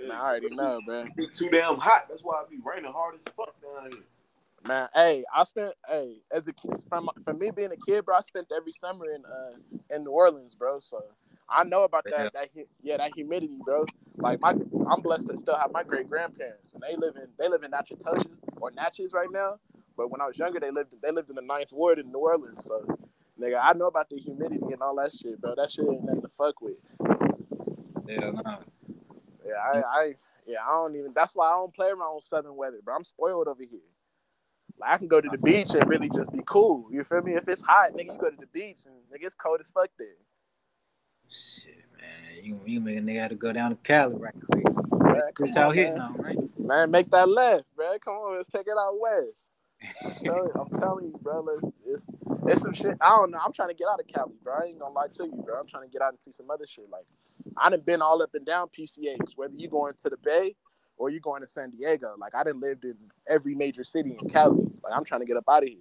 Man, I already know, man. It's too damn hot. That's why I be raining hard as fuck down here. Man, hey, I spent hey as a kid from for me being a kid, bro. I spent every summer in uh in New Orleans, bro. So I know about that that yeah that humidity, bro. Like my I'm blessed to still have my great grandparents, and they live in they live in Natchitoches or Natchez right now. But when I was younger, they lived they lived in the Ninth Ward in New Orleans. So nigga, I know about the humidity and all that shit, bro. That shit ain't nothing to fuck with. Yeah, nah. Yeah, I, I yeah I don't even. That's why I don't play around with southern weather, bro. I'm spoiled over here. Like I can go to the beach and really just be cool. You feel me? If it's hot, nigga, you go to the beach and nigga, it's cold as fuck there. Shit, man, you you make a nigga have to go down to Cali right quick. Which out here now, right? Man, make that left, bro. Come on, let's take it out west. I'm telling, you, I'm telling you, bro. It's, it's some shit. I don't know. I'm trying to get out of Cali, bro. I ain't gonna lie to you, bro. I'm trying to get out and see some other shit. Like, I done been all up and down PCH. Whether you going to the Bay or you're going to San Diego, like I didn't lived in every major city in Cali. Like, I'm trying to get up out of here.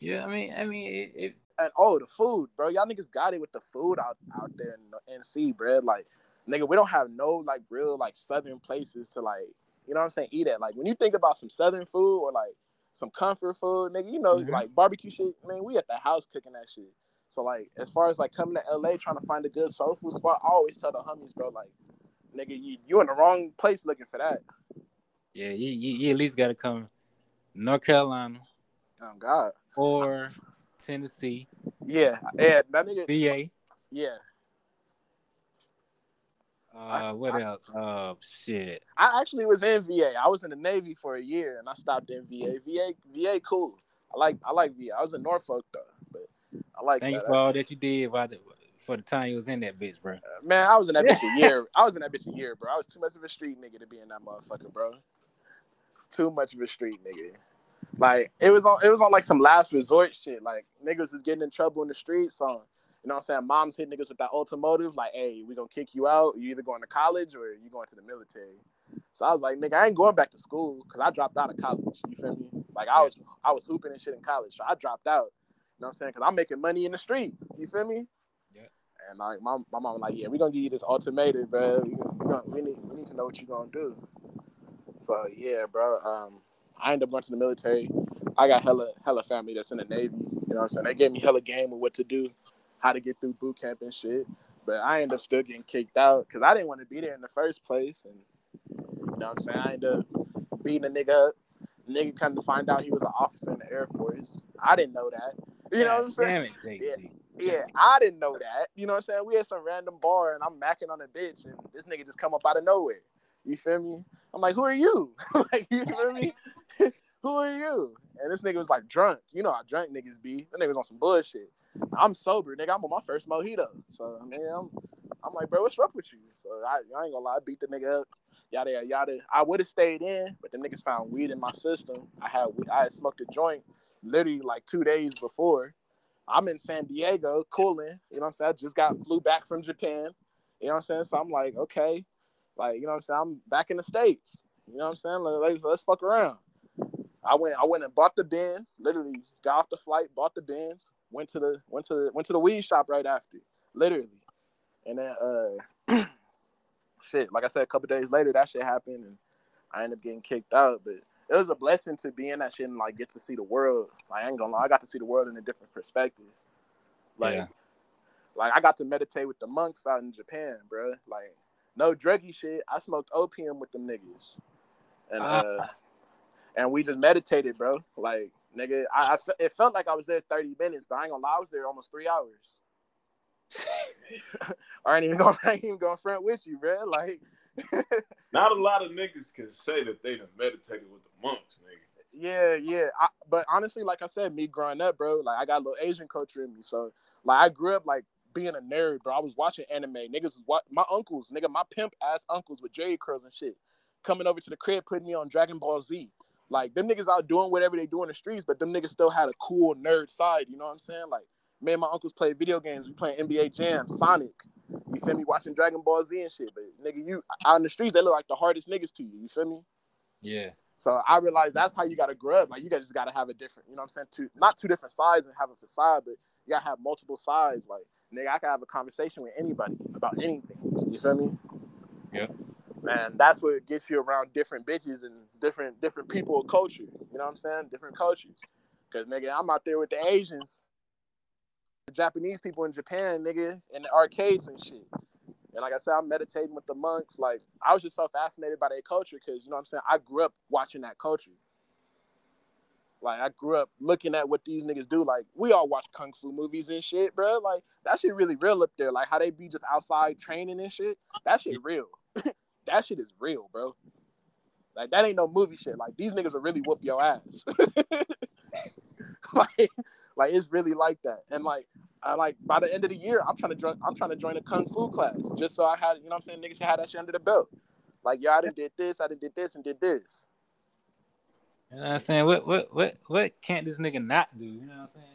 Yeah, I mean, I mean, it, it... and oh, the food, bro. Y'all niggas got it with the food out out there in NC, bro. Like, nigga, we don't have no like real like southern places to like you know what I'm saying? Eat at. Like when you think about some southern food or like some comfort food, nigga, you know, mm-hmm. like barbecue shit, man, we at the house cooking that shit. So like as far as like coming to LA trying to find a good soul food spot, I always tell the homies, bro, like, nigga, you you in the wrong place looking for that. Yeah, you, you, you at least gotta come North Carolina. Oh God. Or Tennessee. Yeah, yeah, that nigga VA. Yeah, uh, what I, else? Oh shit! I actually was in VA. I was in the Navy for a year, and I stopped in VA. VA, VA, cool. I like, I like VA. I was in Norfolk though, but I like. Thank that. you for all that you did for the time you was in that bitch, bro. Uh, man, I was in that bitch a year. I was in that bitch a year, bro. I was too much of a street nigga to be in that motherfucker, bro. Too much of a street nigga. Like it was on, it was on like some last resort shit. Like niggas is getting in trouble in the streets on you know what I'm saying? Moms hit niggas with that ultimative, like, hey, we gonna kick you out. You either going to college or you going to the military. So I was like, nigga, I ain't going back to school because I dropped out of college. You feel me? Like I was I was hooping and shit in college. So I dropped out. You know what I'm saying? Cause I'm making money in the streets. You feel me? And like my, my mom was like, yeah, we're gonna give you this ultimatum, bro. We, gonna, we, need we need to know what you're gonna do. So yeah, bro. Um, I ended up going to the military. I got hella hella family that's in the Navy. You know what I'm saying? They gave me hella game of what to do how to get through boot camp and shit. But I ended up still getting kicked out because I didn't want to be there in the first place. And you know what I'm saying? I ended up beating a nigga up. The nigga come to find out he was an officer in the Air Force. I didn't know that. You know what I'm saying? Damn it, yeah. Yeah, I didn't know that. You know what I'm saying? We had some random bar and I'm macking on a bitch and this nigga just come up out of nowhere. You feel me? I'm like, who are you? like, you feel me? who are you? And this nigga was like drunk. You know how drunk niggas be. That nigga was on some bullshit. I'm sober, nigga. I'm on my first mojito. So I mean, I'm, I'm like, bro, what's up with you? So I, I ain't gonna lie, I beat the nigga up. Yada yada. I would have stayed in, but the niggas found weed in my system. I had I had smoked a joint literally like two days before. I'm in San Diego cooling. You know what I'm saying? I just got flew back from Japan. You know what I'm saying? So I'm like, okay, like you know what I'm saying? I'm back in the states. You know what I'm saying? Let's let's fuck around. I went I went and bought the bins. Literally got off the flight, bought the bins. went to the went to the, went to the weed shop right after, literally, and then uh, shit. Like I said, a couple days later, that shit happened, and I ended up getting kicked out. But it was a blessing to be in that shit and like get to see the world. Like I ain't gonna lie, I got to see the world in a different perspective. Like, yeah. like I got to meditate with the monks out in Japan, bro. Like no druggy shit. I smoked opium with them niggas, and uh, uh and we just meditated, bro. Like nigga, I, I fe- it felt like I was there 30 minutes, but I ain't gonna lie, I was there almost three hours. I ain't even gonna, I ain't even gonna front with you, bro. Like, Not a lot of niggas can say that they done meditated with the monks, nigga. yeah, yeah. I, but honestly, like I said, me growing up, bro, like I got a little Asian culture in me, so like I grew up like being a nerd, bro. I was watching anime. Niggas was what my uncles, nigga, my pimp ass uncles with Jheri curls and shit, coming over to the crib, putting me on Dragon Ball Z. Like them niggas out doing whatever they do in the streets, but them niggas still had a cool nerd side. You know what I'm saying? Like me and my uncles play video games. We playing NBA Jam, Sonic. You feel me? Watching Dragon Ball Z and shit. But nigga, you out in the streets, they look like the hardest niggas to you. You feel me? Yeah. So I realized that's how you gotta grow up. Like you guys just gotta have a different, you know what I'm saying? Two not two different sides and have a facade, but you gotta have multiple sides. Like nigga, I can have a conversation with anybody about anything. You feel me? Yeah. Man, that's what gets you around different bitches and different different people of culture. You know what I'm saying? Different cultures. Cause nigga, I'm out there with the Asians, the Japanese people in Japan, nigga, in the arcades and shit. And like I said, I'm meditating with the monks. Like I was just so fascinated by their culture because you know what I'm saying. I grew up watching that culture. Like I grew up looking at what these niggas do. Like we all watch kung fu movies and shit, bro. Like that shit really real up there. Like how they be just outside training and shit. That shit real. that shit is real, bro. Like that ain't no movie shit. Like these niggas will really whoop your ass. like, like it's really like that. And like, I like by the end of the year, I'm trying to join. I'm trying to join a kung fu class just so I had, you know, what I'm saying niggas had that shit under the belt. Like, I done did this, I done did this, and did this. You know what I'm saying? What what what what can't this nigga not do? You know what I'm saying?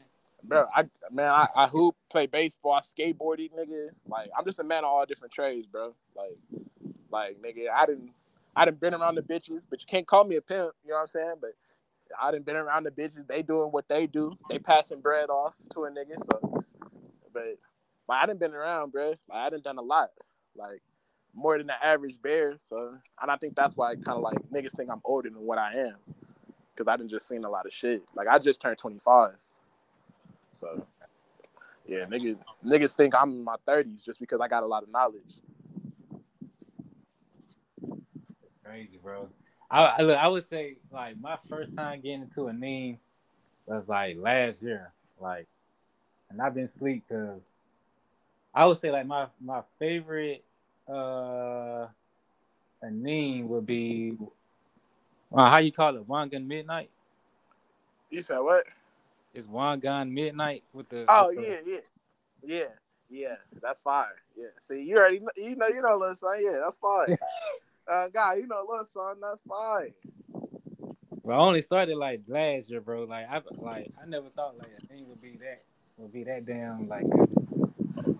Bro, I man, I, I hoop, play baseball, I skateboarding, nigga. Like, I'm just a man of all different trades, bro. Like, like nigga, I didn't, I done been around the bitches, but you can't call me a pimp. You know what I'm saying? But I done been around the bitches. They doing what they do. They passing bread off to a nigga. So, but, but I done been around, bro. Like I done done a lot, like more than the average bear. So, and I think that's why kind of like niggas think I'm older than what I am, because I done just seen a lot of shit. Like I just turned 25. So, yeah, niggas niggas think I'm in my 30s just because I got a lot of knowledge. Crazy, bro. I, I look. I would say like my first time getting into anime was like last year, like, and I've been sleep because I would say like my my favorite uh anime would be uh, how you call it Wangan Midnight. You said what? It's Wangan Midnight with the. Oh with the- yeah, yeah, yeah, yeah. That's fire. Yeah. See, you already know, you know you know, little son. Yeah, that's fine. uh, guy, you know, little son. That's fine. Well, I only started like last year, bro. Like I like I never thought like a thing would be that would be that damn like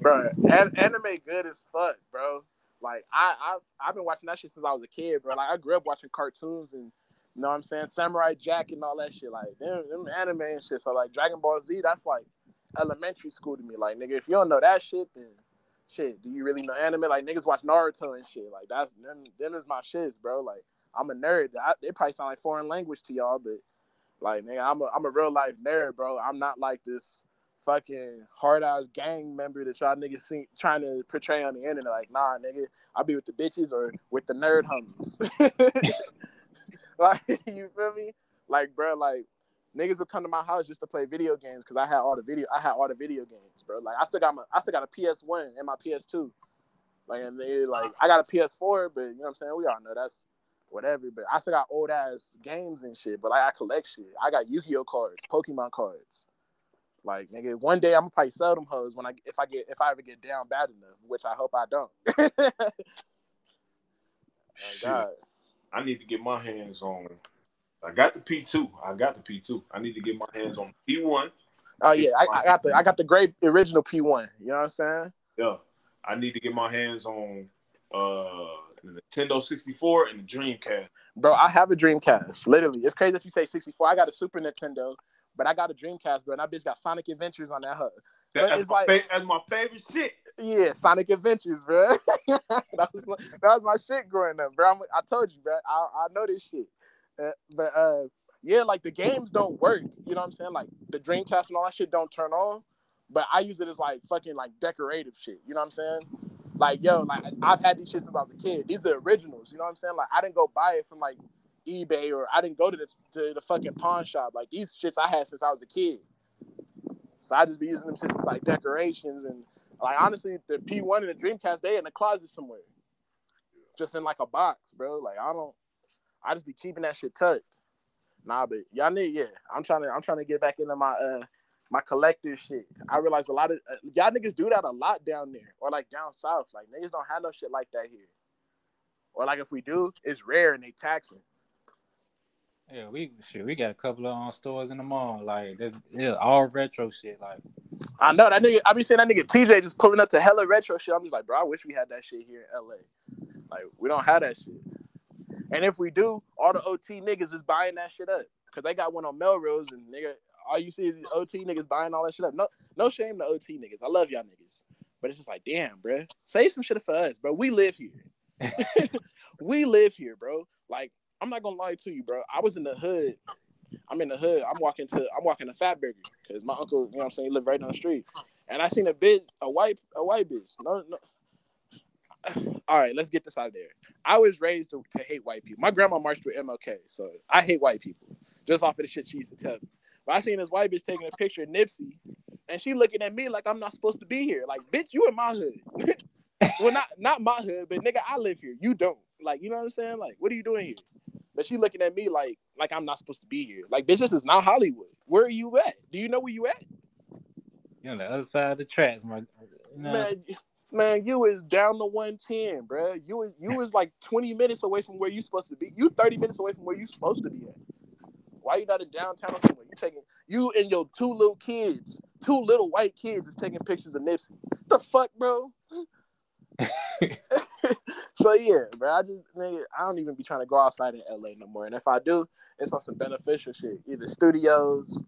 bro. An- anime good as fuck, bro. Like I, I, I've been watching that shit since I was a kid, bro. Like I grew up watching cartoons and you know what I'm saying, Samurai Jack and all that shit. Like them, them anime and shit. So like Dragon Ball Z, that's like elementary school to me. Like nigga, if you don't know that shit, then shit, do you really know anime? Like niggas watch Naruto and shit. Like that's them, them is my shits, bro. Like I'm a nerd. I, it probably sound like foreign language to y'all, but like nigga, I'm a I'm a real life nerd, bro. I'm not like this fucking hard ass gang member that y'all niggas see, trying to portray on the internet. Like, nah, nigga, I'll be with the bitches or with the nerd homies. like, you feel me? Like, bro, like niggas would come to my house just to play video games because I had all the video, I had all the video games, bro. Like, I still got my, I still got a PS One and my PS Two. Like, and they like, I got a PS4, but you know what I'm saying? We all know that's whatever. But I still got old ass games and shit. But like, I collect shit. I got Yu-Gi-Oh cards, Pokemon cards. Like nigga, one day I'm gonna probably sell them hoes when I if I get if I ever get down bad enough, which I hope I don't. oh, God. I need to get my hands on. I got the P two. I got the P two. I need to get my hands on P one. Oh yeah, I, I got the I got the great original P1. You know what I'm saying? Yeah, I need to get my hands on uh the Nintendo sixty four and the Dreamcast. Bro, I have a Dreamcast. Literally, it's crazy that you say 64. I got a Super Nintendo, but I got a Dreamcast, bro. And that bitch got Sonic Adventures on that hub. But That's my, like- fa- that's my favorite shit. Yeah, Sonic Adventures, bro. that was my, that was my shit growing up, bro. I'm, I told you, bro. I, I know this shit. Uh, but uh, yeah, like the games don't work. You know what I'm saying? Like the Dreamcast and all that shit don't turn on. But I use it as like fucking like decorative shit. You know what I'm saying? Like yo, like I've had these shit since I was a kid. These are originals. You know what I'm saying? Like I didn't go buy it from like eBay or I didn't go to the to the fucking pawn shop. Like these shits I had since I was a kid. So I just be using them shits as like decorations and like honestly, the P1 and the Dreamcast they in the closet somewhere, just in like a box, bro. Like I don't, I just be keeping that shit tucked. Nah, but y'all need yeah. I'm trying to I'm trying to get back into my uh my collector shit. I realize a lot of uh, y'all niggas do that a lot down there or like down south. Like niggas don't have no shit like that here. Or like if we do, it's rare and they taxing. Yeah, we shit. We got a couple of um, stores in the mall, like this, yeah, all retro shit. Like I know that nigga. I be seeing that nigga TJ just pulling up to hella retro shit. I'm just like, bro, I wish we had that shit here in LA. Like we don't have that shit. And if we do, all the OT niggas is buying that shit up because they got one on Melrose and nigga, all you see is OT niggas buying all that shit up. No, no shame to OT niggas. I love y'all niggas, but it's just like, damn, bro, save some shit for us, bro. We live here. we live here, bro. Like I'm not gonna lie to you, bro. I was in the hood. I'm in the hood. I'm walking to I'm walking to Fatburger because my uncle, you know what I'm saying, he lived right down the street. And I seen a bitch, a white, a white bitch. No, no. All right, let's get this out of there. I was raised to, to hate white people. My grandma marched with MLK, so I hate white people just off of the shit she used to tell me. But I seen this white bitch taking a picture of Nipsey, and she looking at me like I'm not supposed to be here. Like, bitch, you in my hood. well, not not my hood, but nigga, I live here. You don't. Like, you know what I'm saying? Like, what are you doing here? But she looking at me like like I'm not supposed to be here. Like this is not Hollywood. Where are you at? Do you know where you at? You're on the other side of the tracks, my man. Man, you is down to 110, bro. You was you was like 20 minutes away from where you supposed to be. You 30 minutes away from where you supposed to be at. Why you not in downtown or somewhere? You taking you and your two little kids, two little white kids, is taking pictures of Nipsey. The fuck, bro? so yeah, bro. I just nigga, I don't even be trying to go outside in LA no more. And if I do, it's on some beneficial shit. Either studios.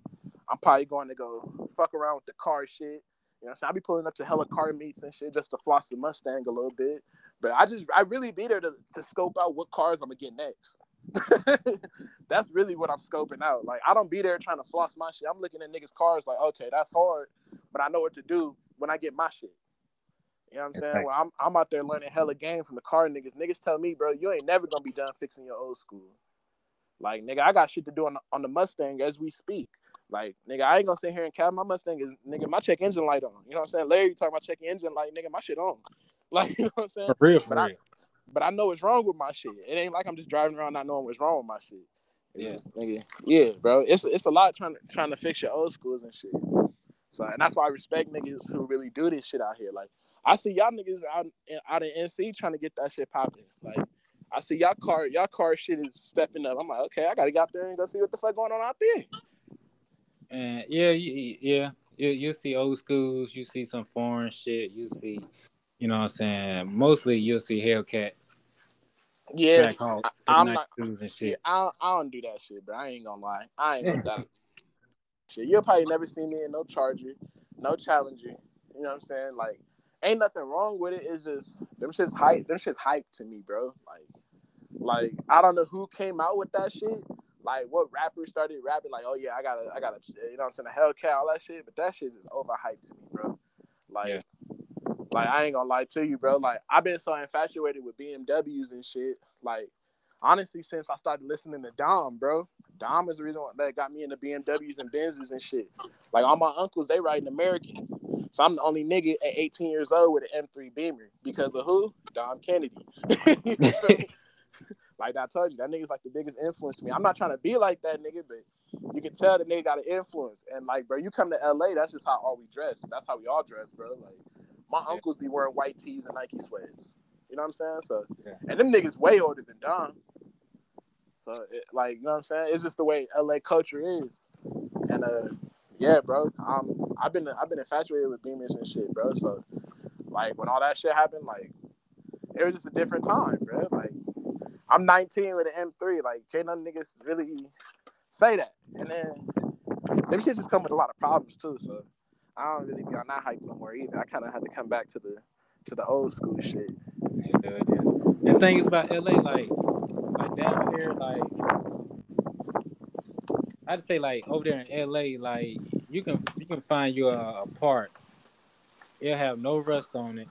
I'm probably going to go fuck around with the car shit. You know, so I'll be pulling up to hella car meets and shit just to floss the Mustang a little bit. But I just I really be there to, to scope out what cars I'm gonna get next. that's really what I'm scoping out. Like I don't be there trying to floss my shit. I'm looking at niggas' cars like, okay, that's hard, but I know what to do when I get my shit. You know what I'm saying? Well, I'm I'm out there learning hella game from the car niggas. Niggas tell me, bro, you ain't never gonna be done fixing your old school. Like, nigga, I got shit to do on the, on the Mustang as we speak. Like, nigga, I ain't gonna sit here and cap my Mustang is nigga, my check engine light on. You know what I'm saying? Larry You talking about check engine light, nigga, my shit on. Like, you know what I'm saying? For real, for but real. I, but I know what's wrong with my shit. It ain't like I'm just driving around not knowing what's wrong with my shit. Yeah, nigga. Yeah, bro. It's it's a lot trying to trying to fix your old schools and shit. So and that's why I respect niggas who really do this shit out here. Like I see y'all niggas out in, out in NC trying to get that shit popping. Like I see y'all car y'all car shit is stepping up. I'm like, okay, I gotta get out there and go see what the fuck going on out there. And yeah, you, yeah, you you see old schools, you see some foreign shit, you see, you know what I'm saying. Mostly you'll see Hellcats. Yeah, Trackhawks, I, am not. Yeah, I don't, I don't do that shit, bro. I ain't gonna lie. I ain't gonna that shit. You'll probably never see me in no Charger, no Challenger. You know what I'm saying? Like, ain't nothing wrong with it. It's just them shit's hype. Them shit's hype to me, bro. Like, like I don't know who came out with that shit. Like, what rapper started rapping? Like, oh yeah, I got to I got to you know what I'm saying? A Hellcat, all that shit. But that shit is overhyped to me, bro. Like. Yeah. Like I ain't gonna lie to you, bro. Like I've been so infatuated with BMWs and shit. Like honestly, since I started listening to Dom, bro. Dom is the reason why that got me into BMWs and Benzes and shit. Like all my uncles, they riding American. So I'm the only nigga at 18 years old with an M3 Beamer because of who? Dom Kennedy. Like I told you, that nigga's like the biggest influence to me. I'm not trying to be like that nigga, but you can tell the nigga got an influence. And like, bro, you come to LA, that's just how all we dress. That's how we all dress, bro. Like my uncles be wearing white tees and Nike sweats. You know what I'm saying? So Yeah. and them niggas way older than Dom. So it, like, you know what I'm saying? It's just the way LA culture is. And uh yeah, bro. Um I've been I've been infatuated with Beamers and shit, bro. So like when all that shit happened, like it was just a different time, bro. Like I'm 19 with an M3. Like can't none niggas really say that. And then them shit just come with a lot of problems too. So I don't really be on that hype no more either. I kind of had to come back to the to the old school shit. Yeah, yeah. The thing is about LA, like, like down here, like, I'd say like over there in LA, like you can you can find you a, uh, a part. It'll have no rust on it.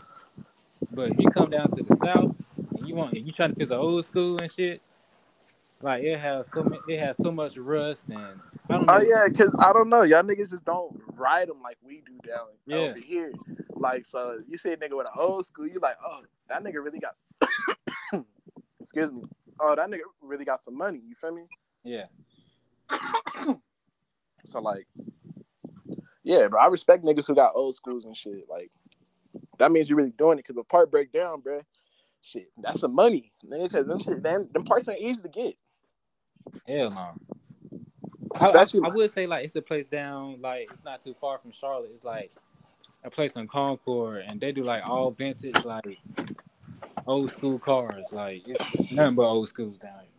But if you come down to the south and you want you trying to fix the old school and shit, like it has so ma- it has so much rust and. Oh yeah, cause I don't know, y'all niggas just don't ride them like we do down Yeah. over here. Like so, you see a nigga with an old school, you like, oh, that nigga really got. Excuse me. Oh, that nigga really got some money. You feel me? Yeah, So like, yeah, bro, I respect niggas who got old schools and shit. Like, that means you're really doing it. Cause the part break down, bro. Shit, that's some money, nigga. Cause them shit, them, them parts ain't easy to get. hell no. I, I, I would say like it's a place down like it's not too far from Charlotte. It's like a place in Concord, and they do like all vintage like old school cars. Like nothing but old schools down here.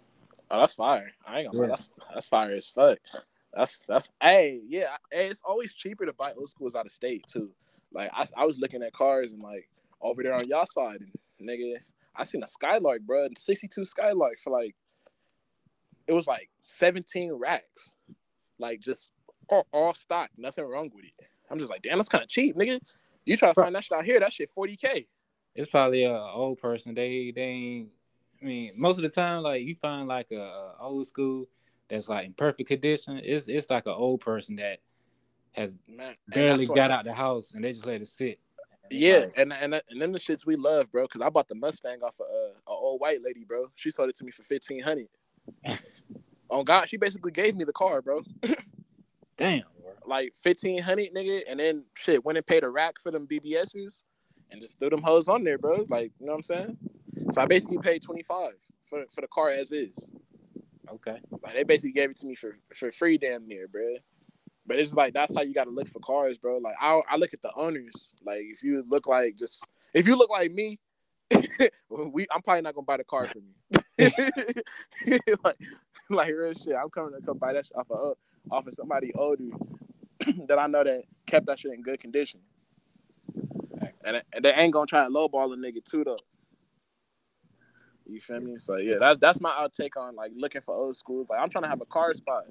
Oh, that's fire. I ain't gonna lie, Yeah. that's that's fire as fuck. That's that's hey, yeah. Hey, it's always cheaper to buy old schools out of state too. Like I, I was looking at cars and like over there on y'all side, and nigga, I seen a Skylark, bro, 62 Skylark for like it was like 17 racks. Like just all, all stock, nothing wrong with it. I'm just like, damn, that's kind of cheap, nigga. You try to find that shit out here, that shit 40k. It's probably a old person. They they ain't. I mean, most of the time, like you find like a, a old school that's like in perfect condition. It's it's like an old person that has Man, barely got out the house and they just let it sit. Yeah, and and and them the shits we love, bro. Cause I bought the Mustang off of uh, a old white lady, bro. She sold it to me for fifteen hundred. On God, she basically gave me the car, bro. Damn, bro. Like fifteen hundred, nigga, and then shit went and paid a rack for them BBSs, and just threw them hoes on there, bro. Like you know what I'm saying? So I basically paid twenty five for for the car as is. Okay. Like they basically gave it to me for for free, damn near, bro. But it's like that's how you got to look for cars, bro. Like I I look at the owners. Like if you look like just if you look like me, we I'm probably not gonna buy the car from you. like like real shit. I'm coming to come buy that shit off of off of somebody older that I know that kept that shit in good condition. And, and they ain't gonna try to lowball a nigga too though. You feel me? So yeah, that's that's my outtake on like looking for old schools. Like I'm trying to have a car spot.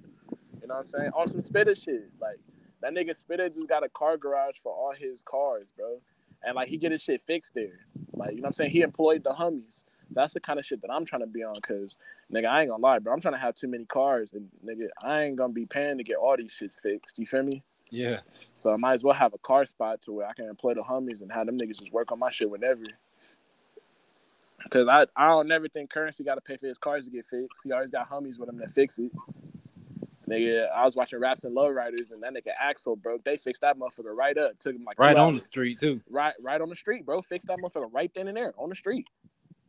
You know what I'm saying? On some Spitta shit. Like that nigga Spitta just got a car garage for all his cars, bro. And like he get his shit fixed there. Like, you know what I'm saying? He employed the homies. So that's the kind of shit that I'm trying to be on cause nigga, I ain't gonna lie, bro. I'm trying to have too many cars and nigga, I ain't gonna be paying to get all these shits fixed. You feel me? Yeah. So I might as well have a car spot to where I can employ the homies and have them niggas just work on my shit whenever. Cause I I don't never think Curren$y got to pay for his cars to get fixed. He always got homies with him to fix it. Nigga, I was watching Raps and Lowriders and that nigga axle broke. They fixed that motherfucker right up. Took him like Right on the street too. right right on the street, bro. Fixed that motherfucker right then and there on the street.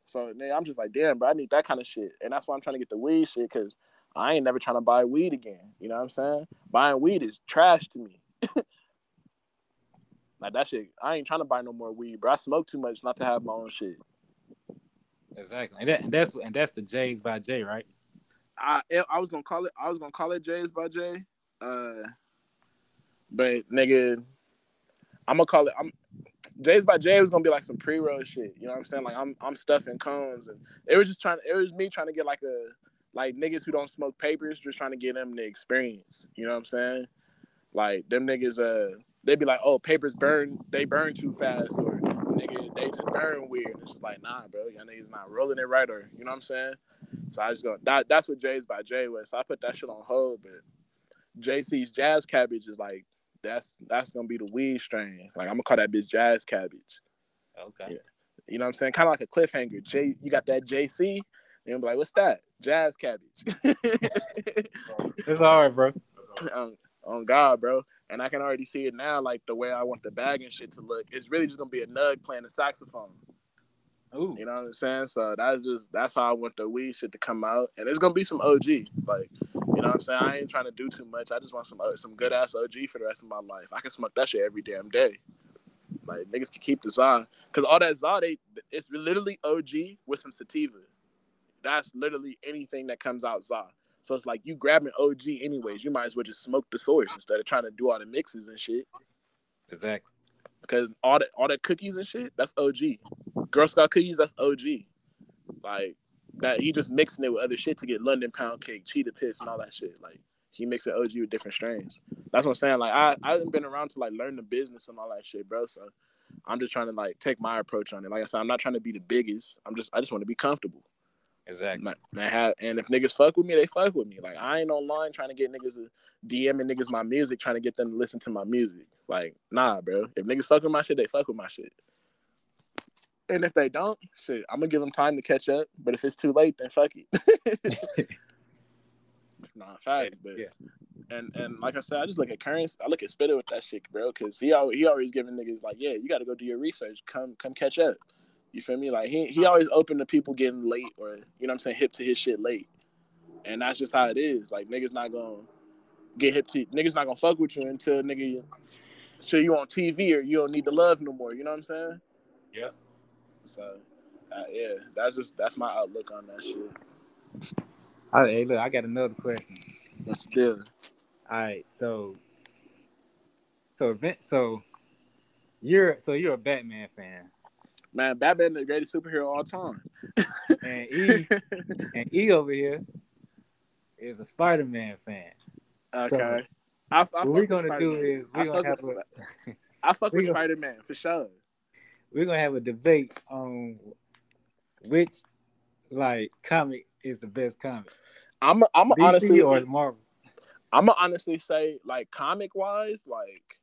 So nigga, I'm just like, damn, bro, I need that kind of shit, and that's why I'm trying to get the weed shit because I ain't never trying to buy weed again. You know what I'm saying? Buying weed is trash to me. like that shit, I ain't trying to buy no more weed, bro. I smoke too much not to have my own shit. Exactly. And, that, and that's and that's the J by J, right? I I was gonna call it I was gonna call it J's by J. Uh but nigga I'm gonna call it I'm J's by J was gonna be like some pre roll shit. You know what I'm saying? Like I'm I'm stuffing cones and it was just trying it was me trying to get like a like niggas who don't smoke papers, just trying to get them the experience. You know what I'm saying? Like them niggas uh they'd be like, oh papers burn they burn too fast or nigga they just burn weird. It's just like nah bro, y'all niggas not rolling it right or you know what I'm saying? So I just go that that's what Jay's by Jay was. So I put that shit on hold, but JC's Jazz Cabbage is like that's that's gonna be the weed strain. Like I'm gonna call that bitch Jazz Cabbage. Okay. Yeah. You know what I'm saying? Kind of like a cliffhanger. J, you got that JC, and be like, what's that? Jazz Cabbage. It's all right, bro. on, on God, bro. And I can already see it now, like the way I want the bag and shit to look. It's really just gonna be a nug playing the saxophone. Ooh. You know what I'm saying? So that's just that's how I want the weed shit to come out, and it's gonna be some OG. Like, you know what I'm saying? I ain't trying to do too much. I just want some uh, some good ass OG for the rest of my life. I can smoke that shit every damn day. Like niggas can keep the za, cause all that za, they it's literally OG with some sativa. That's literally anything that comes out za. So it's like you grabbing OG anyways. You might as well just smoke the source instead of trying to do all the mixes and shit. Exactly. Because all the all the cookies and shit, that's OG. Girl Scout cookies, that's OG. Like that, he just mixing it with other shit to get London pound cake, cheetah piss, and all that shit. Like he mixing OG with different strains. That's what I'm saying. Like I I haven't been around to like learn the business and all that shit, bro. So I'm just trying to like take my approach on it. Like I said, I'm not trying to be the biggest. I'm just I just want to be comfortable. Exactly. Man, man, have, and if niggas fuck with me, they fuck with me. Like I ain't online trying to get niggas to DMing niggas my music, trying to get them to listen to my music. Like, nah, bro. If niggas fuck with my shit, they fuck with my shit. And if they don't, shit, I'm gonna give them time to catch up. But if it's too late, then fuck it. nah, fact. But Yeah. and and like I said, I just look at Curren$y. I look at Spitta with that shit, bro, because he always, he always giving niggas like, yeah, you got to go do your research. Come come catch up. You feel me? Like he he always open to people getting late or you know what I'm saying hip to his shit late, and that's just how it is. Like niggas not gonna get hip to niggas not gonna fuck with you until nigga show you on TV or you don't need the love no more. You know what I'm saying? Yeah. So uh, yeah, that's just that's my outlook on that shit. All right, hey, look, I got another question. That's the deal. All right, so so event so you're so you're a Batman fan. Man, Batman the greatest superhero of all time. And E and E over here is a Spider Man fan. okay. I, I What we're gonna do Spider-Man. is we're gonna have with a fuck with Spider Man for sure. we're gonna have a debate on which like comic is the best comic. I'm I'm DC honestly or Marvel. I'm gonna honestly say like comic wise, like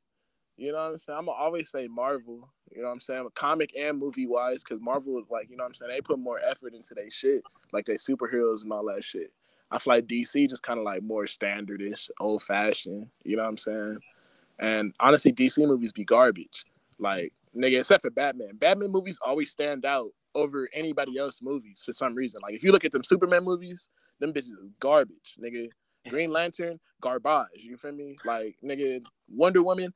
you know what I'm saying. I'm gonna always say Marvel. You know what I'm saying, comic and movie wise, because Marvel is like you know what I'm saying. They put more effort into their shit, like they superheroes and all that shit. I feel like DC just kind of like more standardish, old fashioned. You know what I'm saying? And honestly, DC movies be garbage. Like nigga, except for Batman. Batman movies always stand out over anybody else movies for some reason. Like if you look at them Superman movies, them bitches garbage, nigga. Green Lantern, garbage. You feel me? Like nigga, Wonder Woman,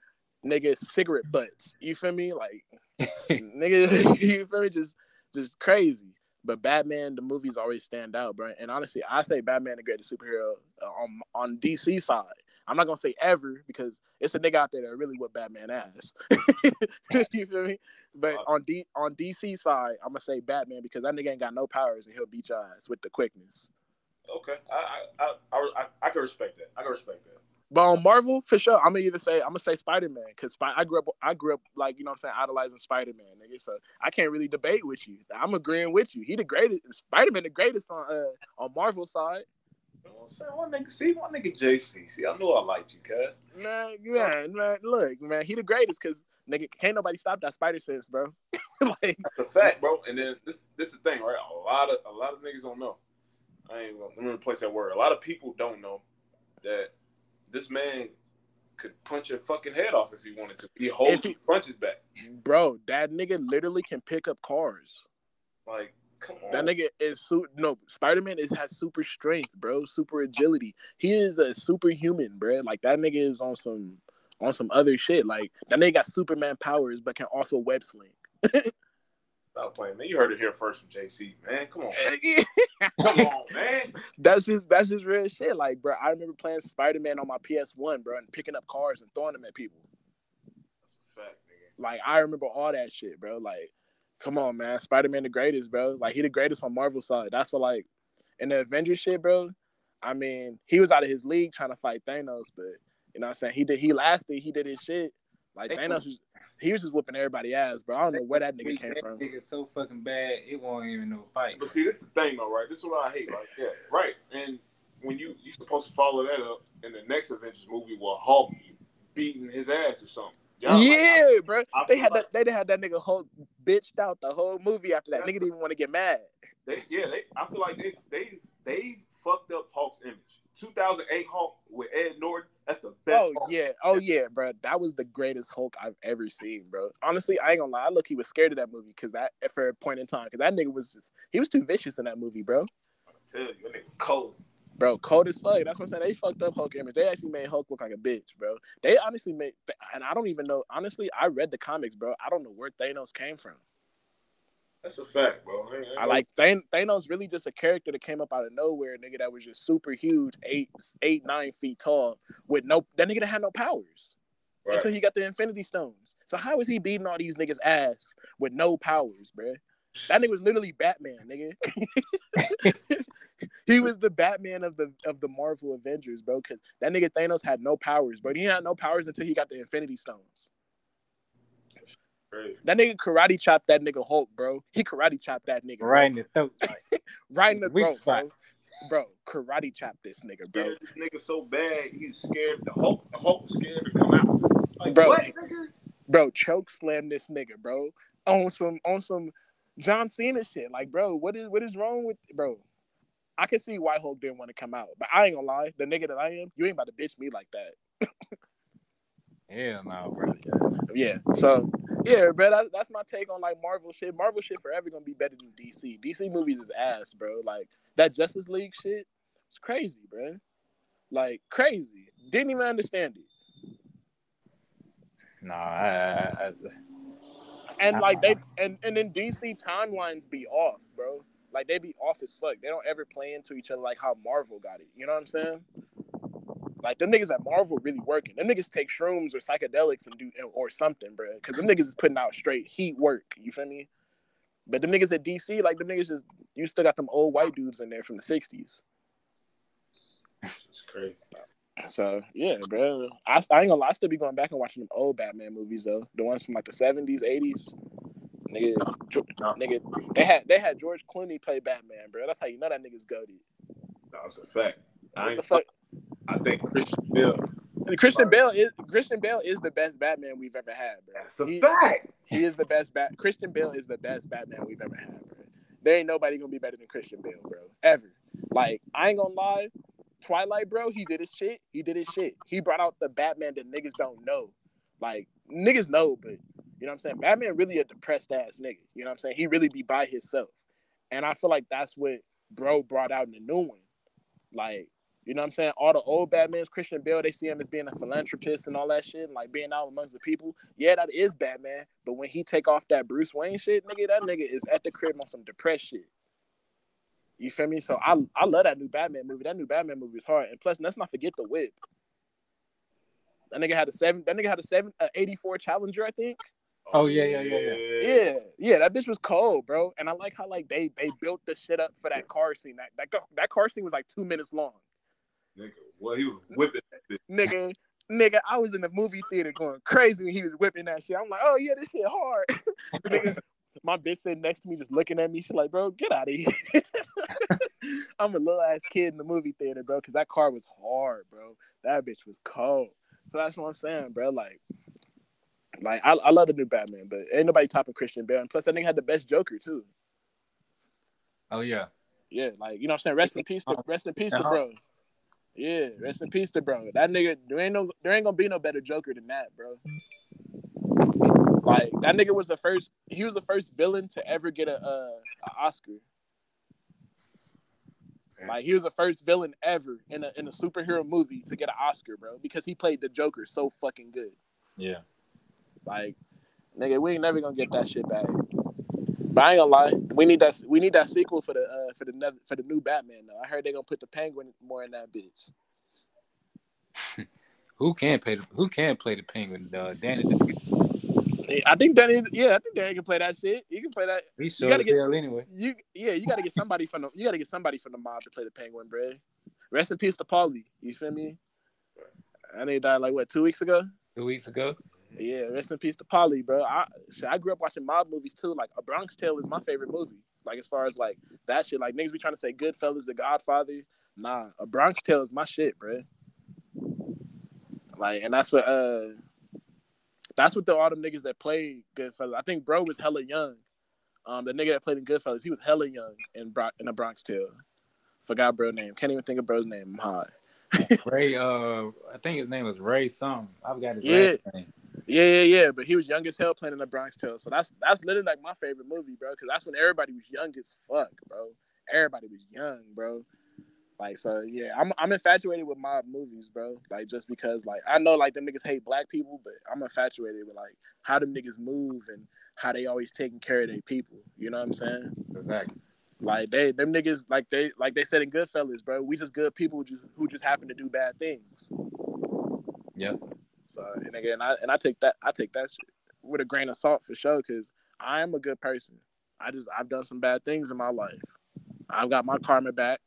nigga, cigarette butts. You feel me? Like nigga, you feel me? Just just crazy. But Batman, the movies always stand out, bro. And honestly, I say Batman the greatest superhero uh, on on DC side. I'm not gonna say ever because it's a nigga out there that really what Batman ass. you feel me? But on D on DC side, I'm gonna say Batman because that nigga ain't got no powers and he'll beat your ass with the quickness. Okay, I I I I, I can respect that. I can respect that. But on Marvel, for sure, I'm gonna either say I'm gonna say Spider Man because Spy- I grew up I grew up like you know what I'm saying idolizing Spider Man, nigga. So I can't really debate with you. I'm agreeing with you. He the greatest. Spider Man the greatest on uh on Marvel side. You know what I'm saying? One nigga, see, one nigga JC. See, I knew I liked you, cuz. Man, man, man, look, man, he the greatest because nigga can't nobody stop that Spider Sense, bro. like That's a fact, bro. And then this this is the thing, right? A lot of a lot of niggas don't know. I ain't gonna let me replace that word. A lot of people don't know that this man could punch your fucking head off if he wanted to. He holds he- punches back. bro, that nigga literally can pick up cars. Like, come on. That nigga is su- no Spider Man is has super strength, bro, super agility. He is a superhuman, bro. Like that nigga is on some on some other shit. Like that nigga got Superman powers, but can also web sling. Stop playing, man. You heard it here first from JC, man. Come on. Man. Come on, man. that's just that's just real shit. Like, bro, I remember playing Spider Man on my PS One, bro, and picking up cars and throwing them at people. That's a fact, nigga. Like, I remember all that shit, bro. Like, come on, man, Spider Man the greatest, bro. Like, he the greatest on Marvel side. That's what like in the Avengers shit, bro. I mean, he was out of his league trying to fight Thanos, but you know what I'm saying? He did he lasted, he did his shit. Like They- Thanos was he was just whooping everybody ass, bro. I don't know where that nigga came that from. nigga so fucking bad, it won't even no fight. But see, this is the thing, though, right? This is what I hate, right? Yeah, right. And when you you supposed to follow that up in the next Avengers movie where Hulk beating his ass or something. Y'all, like, yeah, bro. I They had like- that. They had that nigga whole bitched out the whole movie after that. Nigga didn't even want to get mad. They, yeah, they, I feel like they they they fucked up Hulk's image. 2008 Hulk with Ed Norton, that's the best. Oh Hulk. yeah, oh yeah, bro. That was the greatest Hulk I've ever seen, bro. Honestly, I ain't gonna lie. I look, he was scared of that movie because that for a point in time, because that nigga was just he was too vicious in that movie, bro. I tell you, that nigga cold. Bro, cold as fuck. That's what I'm saying. They fucked up Hulk image. They actually made Hulk look like a bitch, bro. They honestly made, and I don't even know. Honestly, I read the comics, bro. I don't know where Thanos came from. That's a fact, bro. I, ain't- I like Than- Thanos really just a character that came up out of nowhere, nigga. That was just super huge, eight, eight, nine feet tall, with no that nigga that had no powers right. until he got the Infinity Stones. So how is he beating all these niggas ass with no powers, bro? That nigga was literally Batman, nigga. he was the Batman of the of the Marvel Avengers, bro. Because that nigga Thanos had no powers, bro. He had no powers until he got the Infinity Stones. Crazy. That nigga karate chopped that nigga Hulk, bro. He karate chopped that nigga. bro. Right in the throat. Like, right in the throat, spot. bro. Bro, karate chopped this nigga, bro. Scared this nigga so bad he's scared the Hulk. The Hulk scared to come out. Like, Bro. what, nigga? Bro, choke slam this nigga, bro. On some on some John Cena shit. Like, bro, what is what is wrong with bro? I can see why Hulk didn't want to come out, but I ain't gonna lie. The nigga that I am, you ain't about to bitch me like that. hell no, bro. Yeah. So yeah, bro, that's, that's my take on like Marvel shit. Marvel shit forever gonna be better than DC. DC movies is ass, bro. Like that Justice League shit, it's crazy, bro. Like crazy. Didn't even understand it. Nah, I, I, I, And like they and and then DC timelines be off, bro. Like they be off as fuck. They don't ever play into each other like how Marvel got it. You know what I'm saying? Like them niggas at Marvel really working. Them niggas take shrooms or psychedelics and do or something, bro. Because them niggas is putting out straight heat work. You feel me? But them niggas at DC, like them niggas just you still got them old white dudes in there from the '60s. It's crazy. So yeah, bro. I, I ain't gonna lie. I still be going back and watching them old Batman movies though. The ones from like the '70s, '80s. Nigga, nigga, they had they had George Clooney play Batman, bro. That's how you know that nigga's goaded. That's a fact. I, What the fuck? I think Christian Bale. And Christian Bale is Christian Bale is the best Batman we've ever had, bro. That's a He- fact. He is the best bat. Christian Bale is the best Batman we've ever had, bro. There ain't nobody gonna be better than Christian Bale, bro. Ever. Like I ain't gonna lie, Twilight, bro. He did his shit. He did his shit. He brought out the Batman that niggas don't know. Like niggas know, but you know what I'm saying. Batman really a depressed ass nigga. You know what I'm saying. He really be by himself, and I feel like that's what bro brought out in the new one. Like you know what I'm saying? All the old Batmans, Christian Bale, they see him as being a philanthropist and all that shit, and like being out amongst the people. Yeah, that is Batman. But when he take off that Bruce Wayne shit, nigga, that nigga is at the crib on some depressed shit. You feel me? So I I love that new Batman movie. That new Batman movie is hard. And plus, let's not forget the whip. That nigga had a seven. That nigga had a seven, uh, 84 Challenger, I think. Oh, yeah, yeah, yeah, Yeah, yeah, that bitch was cold, bro. And I like how like they they built the shit up for that car scene. That that, that car scene was like two minutes long. Nigga, well, he was whipping. that nigga, nigga, I was in the movie theater going crazy when he was whipping that shit. I'm like, oh yeah, this shit hard. nigga, my bitch sitting next to me just looking at me. She's like, bro, get out of here. I'm a little ass kid in the movie theater, bro, because that car was hard, bro. That bitch was cold. So that's what I'm saying, bro. Like, like I, I love the new Batman, but ain't nobody topping Christian Bale. And plus, that nigga had the best Joker too. Oh yeah. Yeah, like you know what I'm saying. Rest in peace, to, rest in peace, to Uh-huh. bro. Yeah, rest in peace, to bro. That nigga, there ain't no, there ain't gonna be no better Joker than that, bro. Like that nigga was the first. He was the first villain to ever get a, uh, Oscar. Like he was the first villain ever in a in a superhero movie to get an Oscar, bro, because he played the Joker so fucking good. Yeah. Like, nigga, we ain't never gonna get that shit back. But I ain't gonna lie, we need that. We need that sequel for the uh, for the for the new Batman. Though I heard they're gonna put the Penguin more in that bitch. Who can play the Who can play the Penguin? Uh, Danny. I think Danny. Yeah, I think Danny can play that shit. He can play that. He sure gotta get- anyway. You yeah, you gotta get somebody from the. You gotta get somebody from the mob to play the Penguin, bro. Rest in peace to Paulie. You feel me? I think he died like what two weeks ago. Two weeks ago. Yeah, rest in peace to Paulie, bro. I I grew up watching mob movies too. Like A Bronx Tale is my favorite movie. Like as far as like that shit, like niggas be trying to say Goodfellas, The Godfather. Nah, A Bronx Tale is my shit, bro. Like, and that's what uh, that's what the all them niggas that played Goodfellas. I think bro was hella young. Um, the nigga that played in Goodfellas, he was hella young in Bro- in A Bronx Tale. Forgot bro name. Can't even think of bro's name. I'm high. Ray. Uh, I think his name was Ray. Something. I've got his Yeah. last name. Yeah, yeah, yeah. But he was young as hell playing in the Bronx Tale. So that's that's literally like my favorite movie, bro. Because that's when everybody was young as fuck, bro. Everybody was young, bro. Like so, yeah. I'm I'm infatuated with mob movies, bro. Like just because, like I know like them niggas hate black people, but I'm infatuated with like how them niggas move and how they always taking care of their people. You know what I'm saying? Exactly. Like they them niggas like they like they said in Goodfellas, bro. We just good people who just, who just happen to do bad things. Yep. So and again, I and I take that I take that with a grain of salt for sure because I am a good person. I just I've done some bad things in my life. I've got my karma back.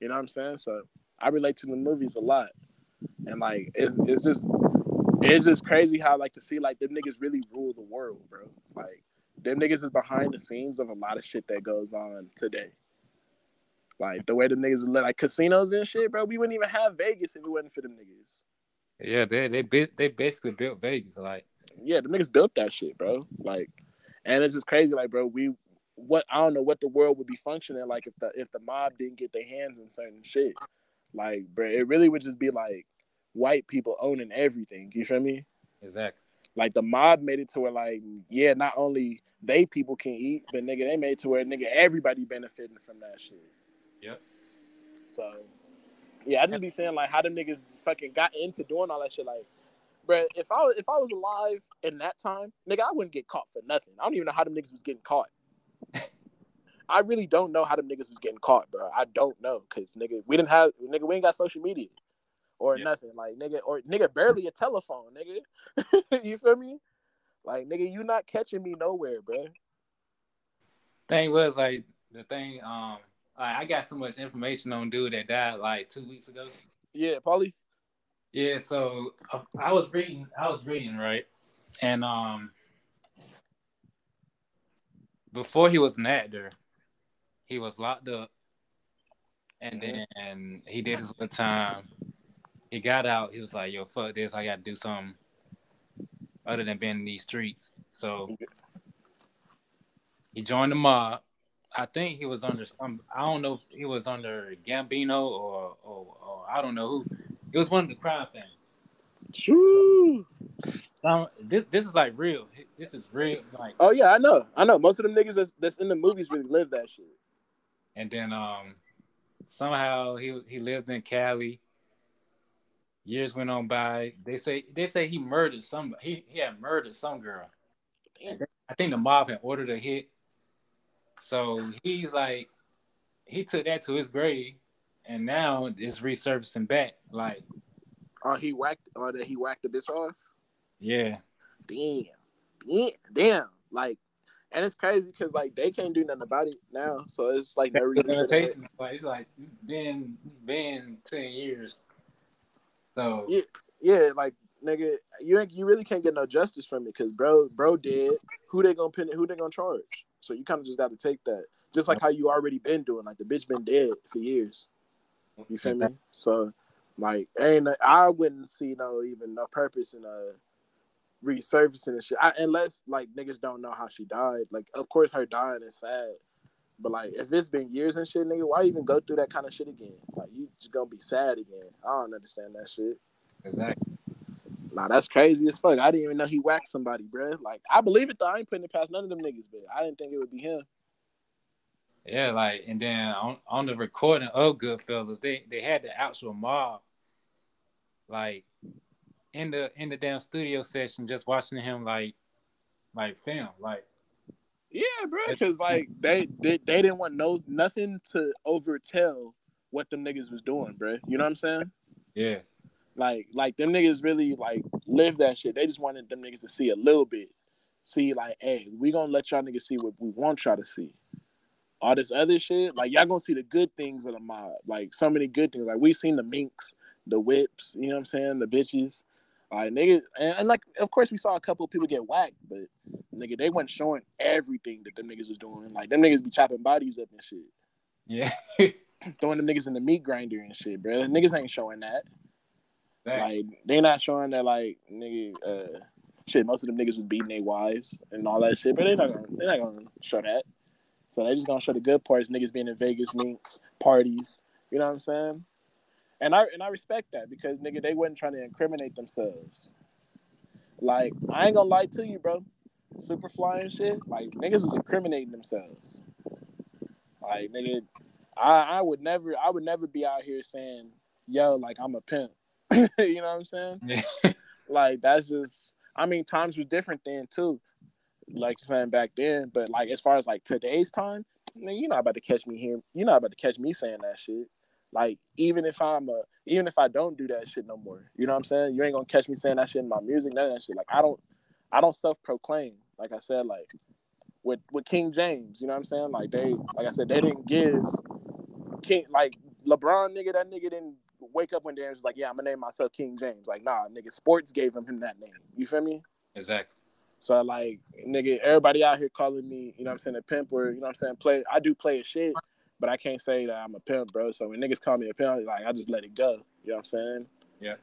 You know what I'm saying? So I relate to the movies a lot, and like it's it's just it's just crazy how like to see like them niggas really rule the world, bro. Like them niggas is behind the scenes of a lot of shit that goes on today. Like the way the niggas like casinos and shit, bro. We wouldn't even have Vegas if it wasn't for them niggas. Yeah, they they they basically built Vegas. Like, yeah, the niggas built that shit, bro. Like, and it's just crazy. Like, bro, we what I don't know what the world would be functioning like if the if the mob didn't get their hands on certain shit. Like, bro, it really would just be like white people owning everything. You feel me? Exactly. Like the mob made it to where like, yeah, not only they people can eat, but nigga, they made it to where nigga everybody benefiting from that shit. Yep. So yeah, I just be saying like how them niggas fucking got into doing all that shit. Like, bro, if I was if I was alive in that time, nigga, I wouldn't get caught for nothing. I don't even know how them niggas was getting caught. I really don't know how them niggas was getting caught, bro. I don't know, cause nigga, we didn't have nigga, we ain't got social media or yeah. nothing. Like nigga, or nigga, barely a telephone, nigga. you feel me? Like nigga, you not catching me nowhere, bro. Thing was like the thing. Um, I got so much information on dude that died like two weeks ago. Yeah, Paulie. Yeah, so uh, I was reading. I was reading right, and um, before he was an actor, he was locked up, and mm-hmm. then he did his little time. He got out. He was like, "Yo, fuck this! I got to do something other than being in these streets." So he joined the mob. I think he was under some. I don't know if he was under Gambino or, or, or I don't know who. It was one of the crime things. True. Um, this this is like real. This is real. Like oh yeah, I know, I know. Most of them niggas that's, that's in the movies really live that shit. And then um, somehow he he lived in Cali. Years went on by. They say they say he murdered some. He he had murdered some girl. I think the mob had ordered a hit. So he's like, he took that to his grave, and now it's resurfacing back. Like, oh, he whacked, or that he whacked the bitch off. Yeah. Damn. Damn. Damn. Like and it's crazy because like they can't do nothing about it now, so it's like no reason. Limitation. Like it's like been been ten years. So yeah, yeah, like nigga, you ain't, you really can't get no justice from it because bro, bro dead. Who they gonna pin? it? Who they gonna charge? So you kind of just got to take that, just like how you already been doing. Like the bitch been dead for years. You feel me? So like, ain't I wouldn't see no even no purpose in uh resurfacing and shit. I, unless like niggas don't know how she died. Like, of course, her dying is sad. But like, if it's been years and shit, nigga, why even go through that kind of shit again? Like, you just gonna be sad again. I don't understand that shit. Exactly. Nah, that's crazy as fuck. I didn't even know he whacked somebody, bro. Like, I believe it though. I ain't putting it past none of them niggas, but I didn't think it would be him. Yeah, like, and then on, on the recording of Goodfellas, they they had the actual mob, like in the in the damn studio session, just watching him like like film, like yeah, bro. Because like they, they they didn't want no nothing to overtell what them niggas was doing, bro. You know what I'm saying? Yeah. Like like them niggas really like live that shit. They just wanted them niggas to see a little bit. See, like, hey, we gonna let y'all niggas see what we want y'all to see. All this other shit, like y'all gonna see the good things of the mob. Like so many good things. Like we seen the minks, the whips, you know what I'm saying, the bitches. Like nigga, and, and, like of course we saw a couple of people get whacked, but nigga, they weren't showing everything that them niggas was doing. Like them niggas be chopping bodies up and shit. Yeah. Throwing the niggas in the meat grinder and shit, bro. The niggas ain't showing that. Like they not showing that like nigga uh shit, most of them niggas was beating their wives and all that shit, but they not gonna they not gonna show that. So they just gonna show the good parts, niggas being in Vegas, minks, parties. You know what I'm saying? And I and I respect that because nigga, they wasn't trying to incriminate themselves. Like, I ain't gonna lie to you, bro. Superfly and shit, like niggas was incriminating themselves. Like, nigga, I, I would never I would never be out here saying, yo, like I'm a pimp. you know what I'm saying? Yeah. like that's just I mean, times was different then too. Like saying back then, but like as far as like today's time, man, you're not about to catch me here. You're not about to catch me saying that shit. Like even if I'm a, even if I don't do that shit no more, you know what I'm saying? You ain't gonna catch me saying that shit in my music, none of that shit. Like I don't, I don't self proclaim. Like I said, like with with King James, you know what I'm saying? Like they, like I said, they didn't give King like LeBron nigga. That nigga didn't wake up one day and was like, yeah, I'm gonna name myself King James. Like, nah, nigga, sports gave him him that name. You feel me? Exactly. So like, nigga, everybody out here calling me, you know what I'm saying, a pimp or you know what I'm saying, play. I do play a shit, but I can't say that I'm a pimp, bro. So when niggas call me a pimp, like I just let it go. You know what I'm saying? Yeah.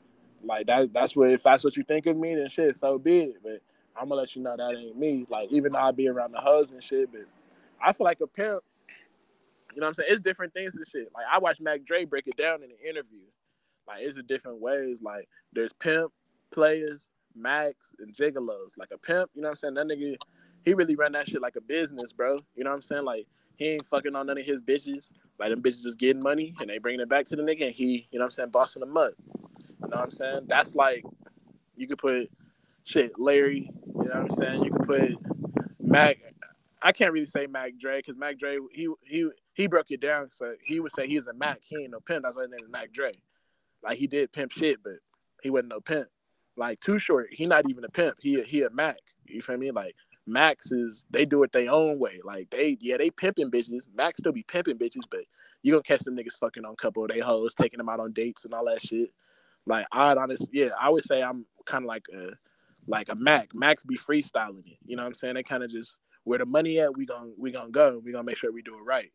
Like that. That's what if that's what you think of me, then shit, so be it. But I'm gonna let you know that ain't me. Like even though I be around the hoes and shit, but I feel like a pimp. You know what I'm saying? It's different things and shit. Like I watched Mac Dre break it down in an interview. Like it's a different ways. Like there's pimp players, Macs, and gigolos. Like a pimp, you know what I'm saying? That nigga, he really run that shit like a business, bro. You know what I'm saying? Like he ain't fucking on none of his bitches. Like them bitches just getting money and they bringing it back to the nigga and he, you know what I'm saying, bossing them up. You know what I'm saying? That's like you could put shit, Larry, you know what I'm saying? You could put Mac I can't really say Mac Dre because Mac Dre he he he broke it down. So he would say he's a Mac. He ain't no pimp. That's why his name is Mac Dre. Like he did pimp shit, but he wasn't no pimp. Like Too Short, he not even a pimp. He he a Mac. You feel me? Like Macs is they do it their own way. Like they yeah they pimping bitches. Macs still be pimping bitches, but you gonna catch them niggas fucking on a couple of they hoes, taking them out on dates and all that shit. Like I'd honest yeah, I would say I'm kind of like a like a Mac. Macs be freestyling it. You know what I'm saying? They kind of just where the money at, we gonna we gonna go. We gonna make sure we do it right.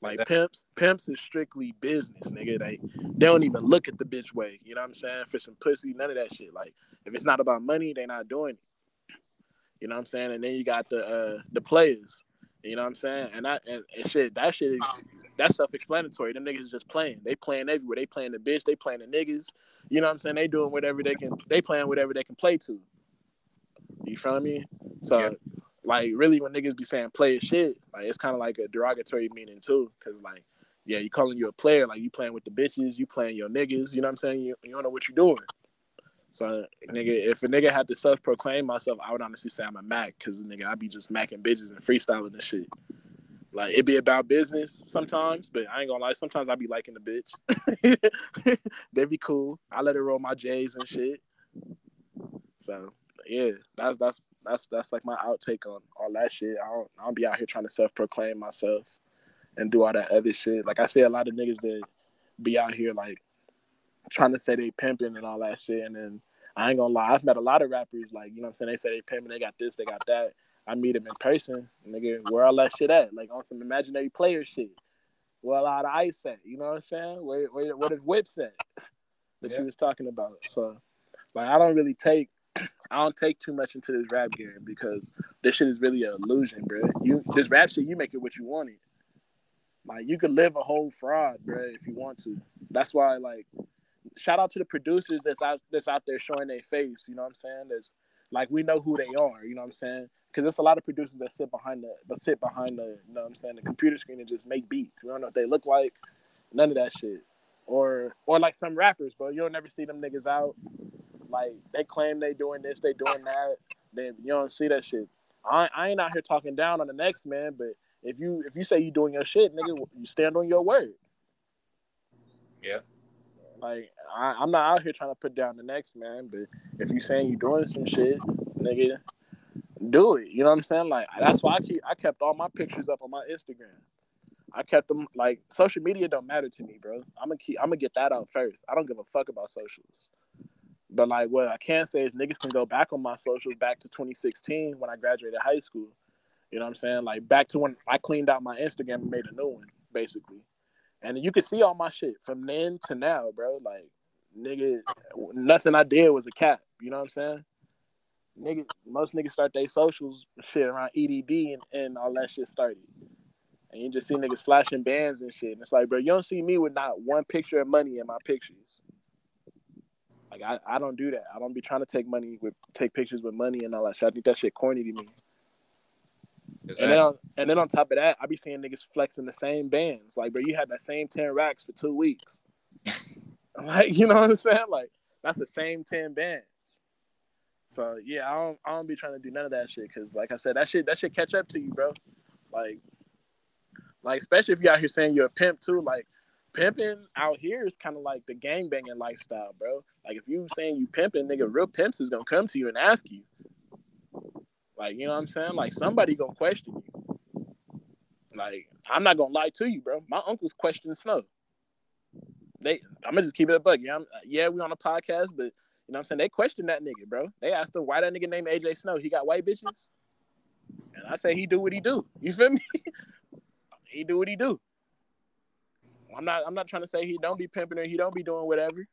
Like pimps, pimps is strictly business, nigga. They they don't even look at the bitch way. You know what I'm saying? For some pussy, none of that shit. Like if it's not about money, they not doing it. You know what I'm saying? And then you got the uh the players. You know what I'm saying? And that and, and shit, that shit is that's self-explanatory. Them niggas just playing. They playing everywhere. They playing the bitch. They playing the niggas. You know what I'm saying? They doing whatever they can. They playing whatever they can play to. You feel me? So yeah like really when niggas be saying player shit, like it's kind of like a derogatory meaning too, because like yeah, you calling you a player, like you playing with the bitches, you playing your niggas, you know what I'm saying? You, you don't know what you're doing. So nigga, if a nigga had to self proclaim myself, I would honestly say I'm a Mac, cause nigga I be just macking bitches and freestyling and shit. Like it be about business sometimes, but I ain't gonna lie. Sometimes I be liking the bitch. they be cool. I let her roll my J's and shit. So yeah, that's that's that's that's like my outtake on all that shit. I don't I don't be out here trying to self proclaim myself and do all that other shit. Like I see a lot of niggas that be out here like trying to say they pimping and all that shit, and then I ain't gonna lie, I've met a lot of rappers like you know what I'm saying. They say they pimping, they got this, they got that. I meet them in person, nigga. Where all that shit at? Like on some imaginary player shit. Where a lot of ice at? You know what I'm saying? Where where what is whips at? that yeah. she was talking about. So like I don't really take I don't take too much into this rap game because this shit is really an illusion, bro. You this rap shit, you make it what you want it. Like you could live a whole fraud, bro, if you want to. That's why, like, shout out to the producers that's out that's out there showing their face. You know what I'm saying? That's like we know who they are. You know what I'm saying? Because there's a lot of producers that sit behind the that sit behind the you know what I'm saying the computer screen and just make beats. We don't know what they look like. None of that shit. Or or like some rappers, bro. You'll never see them niggas out like they claim they doing this, they doing that. Then you don't see that shit. I, I ain't out here talking down on the next man, but if you if you say you doing your shit, nigga, you stand on your word. Yeah. Like I, I'm not out here trying to put down the next man, but if you saying you doing some shit, nigga, do it. You know what I'm saying? Like that's why I keep I kept all my pictures up on my Instagram. I kept them like social media don't matter to me, bro. I'm gonna keep I'm gonna get that out first. I don't give a fuck about socials. But like what I can say is niggas can go back on my socials back to 2016 when I graduated high school. You know what I'm saying? Like back to when I cleaned out my Instagram and made a new one, basically. And you can see all my shit from then to now, bro. Like, nigga, nothing I did was a cap. You know what I'm saying? Nigga, most niggas start their socials shit around EDD and, and all that shit started. And you just see niggas flashing bands and shit. And it's like, bro, you don't see me with not one picture of money in my pictures. Like I, I don't do that. I don't be trying to take money with take pictures with money and all that shit. I think that shit corny to me. Exactly. And then on and then on top of that, I be seeing niggas flexing the same bands. Like, bro, you had that same ten racks for two weeks. like, you know what I'm saying? Like, that's the same ten bands. So yeah, I don't I don't be trying to do none of that shit because, like I said, that shit that shit catch up to you, bro. Like, like especially if you out here saying you're a pimp too. Like, pimping out here is kind of like the gang banging lifestyle, bro. Like if you saying you pimping, nigga, real pimps is gonna come to you and ask you. Like, you know what I'm saying? Like somebody gonna question you. Like, I'm not gonna lie to you, bro. My uncle's questioning Snow. they I'm gonna just keep it a bug. Yeah, I'm, yeah, we on a podcast, but you know what I'm saying? They question that nigga, bro. They asked him why that nigga named AJ Snow. He got white bitches. And I say he do what he do. You feel me? he do what he do. I'm not I'm not trying to say he don't be pimping or he don't be doing whatever,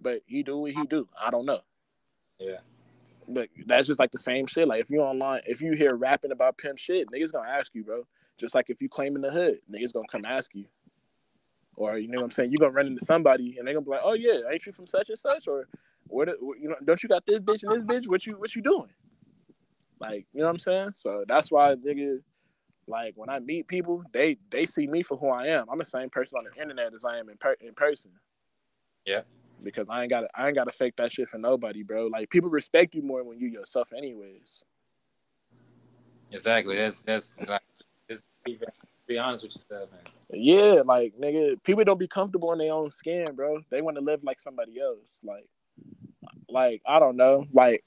but he do what he do. I don't know. Yeah. But that's just like the same shit. Like if you online, if you hear rapping about pimp shit, niggas gonna ask you, bro. Just like if you claim in the hood, niggas gonna come ask you. Or you know what I'm saying? You're gonna run into somebody and they gonna be like, "Oh yeah, ain't you from such and such?" Or what? You know, don't you got this bitch and this bitch? What you what you doing? Like you know what I'm saying? So that's why nigga, like when I meet people, they they see me for who I am. I'm the same person on the internet as I am in per- in person. Yeah. Because I ain't got I ain't got to fake that shit for nobody, bro. Like people respect you more when you yourself, anyways. Exactly. That's that's like just be, be honest with yourself, man. Yeah, like nigga, people don't be comfortable in their own skin, bro. They want to live like somebody else. Like, like I don't know. Like,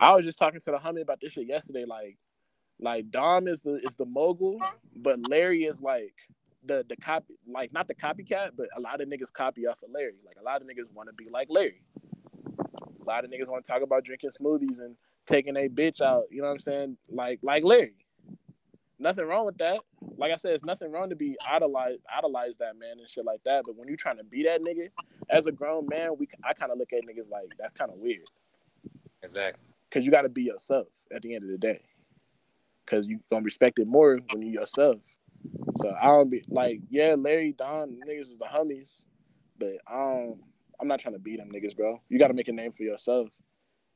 I was just talking to the homie about this shit yesterday. Like, like Dom is the is the mogul, but Larry is like the the copy, like not the copycat, but a lot of niggas copy off of Larry. Like a lot of niggas want to be like Larry. A lot of niggas want to talk about drinking smoothies and taking a bitch out. You know what I'm saying? Like like Larry. Nothing wrong with that. Like I said, it's nothing wrong to be idolize idolize that man and shit like that. But when you're trying to be that nigga, as a grown man, we I kind of look at niggas like that's kind of weird. Exactly. Cause you got to be yourself at the end of the day. Cause you gonna respect it more when you yourself. So I don't be like, yeah, Larry, Don, niggas is the homies, but I don't. I'm not trying to beat them niggas, bro. You got to make a name for yourself,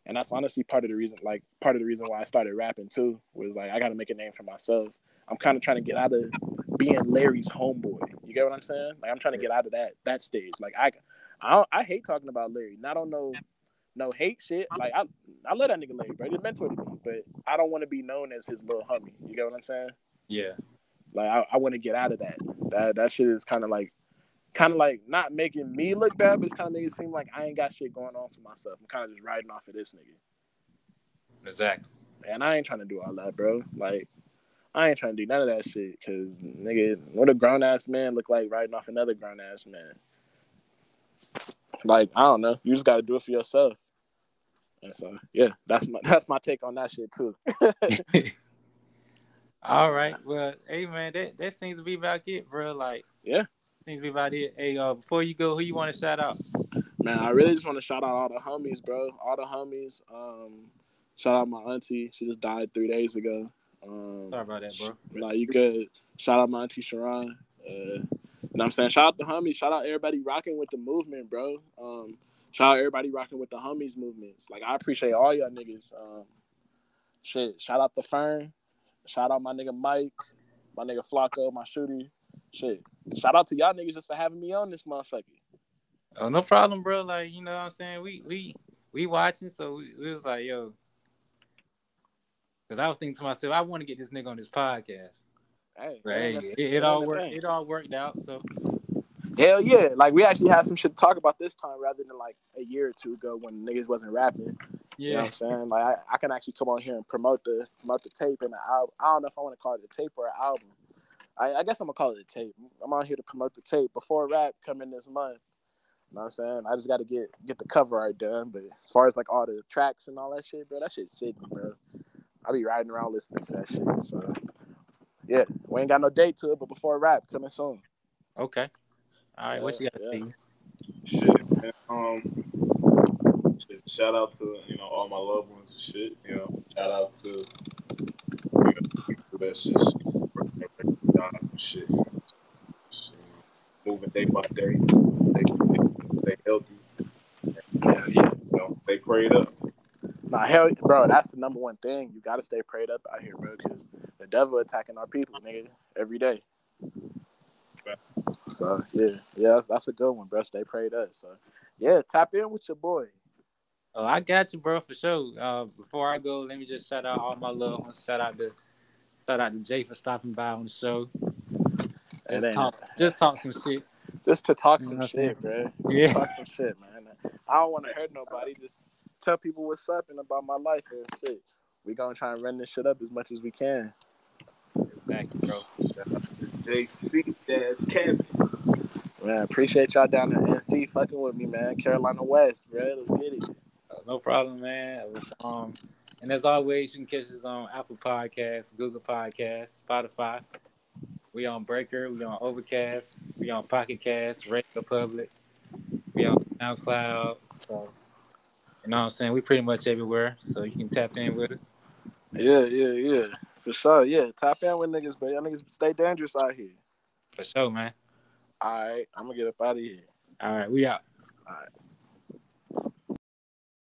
and that's honestly part of the reason. Like part of the reason why I started rapping too was like I got to make a name for myself. I'm kind of trying to get out of being Larry's homeboy. You get what I'm saying? Like I'm trying to get out of that that stage. Like I, I, I hate talking about Larry. And I don't on no, no hate shit. Like I, I love that nigga Larry, bro. He mentored me, but I don't want to be known as his little homie. You get what I'm saying? Yeah. Like I, I want to get out of that. That that shit is kind of like, kind of like not making me look bad, but it's kind of making it seem like I ain't got shit going on for myself. I'm kind of just riding off of this nigga. Exactly. And I ain't trying to do all that, bro. Like I ain't trying to do none of that shit, cause nigga, what a grown ass man look like riding off another grown ass man. Like I don't know, you just got to do it for yourself. And so yeah, that's my that's my take on that shit too. All right. Well, hey man, that, that seems to be about it, bro. Like, yeah, seems to be about it. Hey, uh, before you go, who you want to shout out? Man, I really just want to shout out all the homies, bro. All the homies. Um, shout out my auntie. She just died three days ago. Um, Sorry about that, bro. Like you could shout out my auntie Sharon. Uh, I'm saying? Shout out the homies. Shout out everybody rocking with the movement, bro. Um, shout out everybody rocking with the homies movements. Like I appreciate all y'all niggas. Um, shit. Shout out the Fern. Shout out my nigga Mike, my nigga Flacco, my shooter. Shit. Shout out to y'all niggas just for having me on this motherfucker. Oh, no problem, bro. Like, you know what I'm saying? We we we watching, so we, we was like, yo. Cause I was thinking to myself, I want to get this nigga on this podcast. Hey, Hey, man, it, it all worked. It all worked out. So Hell yeah. Like we actually had some shit to talk about this time rather than like a year or two ago when niggas wasn't rapping. You know yeah, what I'm saying? Like I, I can actually come on here and promote the promote the tape and the album. I don't know if I want to call it a tape or an album. I, I guess I'm gonna call it a tape. I'm on here to promote the tape before rap coming this month. You know what I'm saying? I just gotta get get the cover art done. But as far as like all the tracks and all that shit, bro, that shit's sitting, bro. I be riding around listening to that shit. So yeah, we ain't got no date to it, but before I rap coming soon. okay. All right, what you got to Yeah, see? Shit, man. Um, shit, shout out to you know all my loved ones and shit. You know, shout out to you know, people that's just working their shit. Just, you know, moving day by day. They, they stay healthy. Yeah, yeah. You know, they prayed up. Nah, hell, bro, that's the number one thing. You gotta stay prayed up out here, bro, because the devil attacking our people, nigga, every day. So yeah, yeah, that's, that's a good one, bro. Stay prayed up. So yeah, tap in with your boy. Oh, I got you, bro, for sure. Uh, before I go, let me just shout out all my loved ones. Shout out to shout out to Jay for stopping by on the show. Just talk, just talk some shit. Just to talk You some know shit, bro. Just Yeah. talk some shit, man. I don't want to hurt nobody. Just tell people what's up and about my life and shit. We gonna try and run this shit up as much as we can. Thank you, bro. JC, Dad, Kevin. Man, appreciate y'all down in NC fucking with me, man. Carolina West, bro. Let's get it. No problem, man. Um, and as always, you can catch us on Apple Podcasts, Google Podcasts, Spotify. We on Breaker, we on Overcast, we on Pocket Cast, Radio Public, we on SoundCloud. So, you know what I'm saying? We pretty much everywhere, so you can tap in with it. Yeah, yeah, yeah. For sure. Yeah, tap in with niggas, but y'all niggas stay dangerous out here. For sure, man. All right, I'm gonna get up out of here. All right, we out. All right.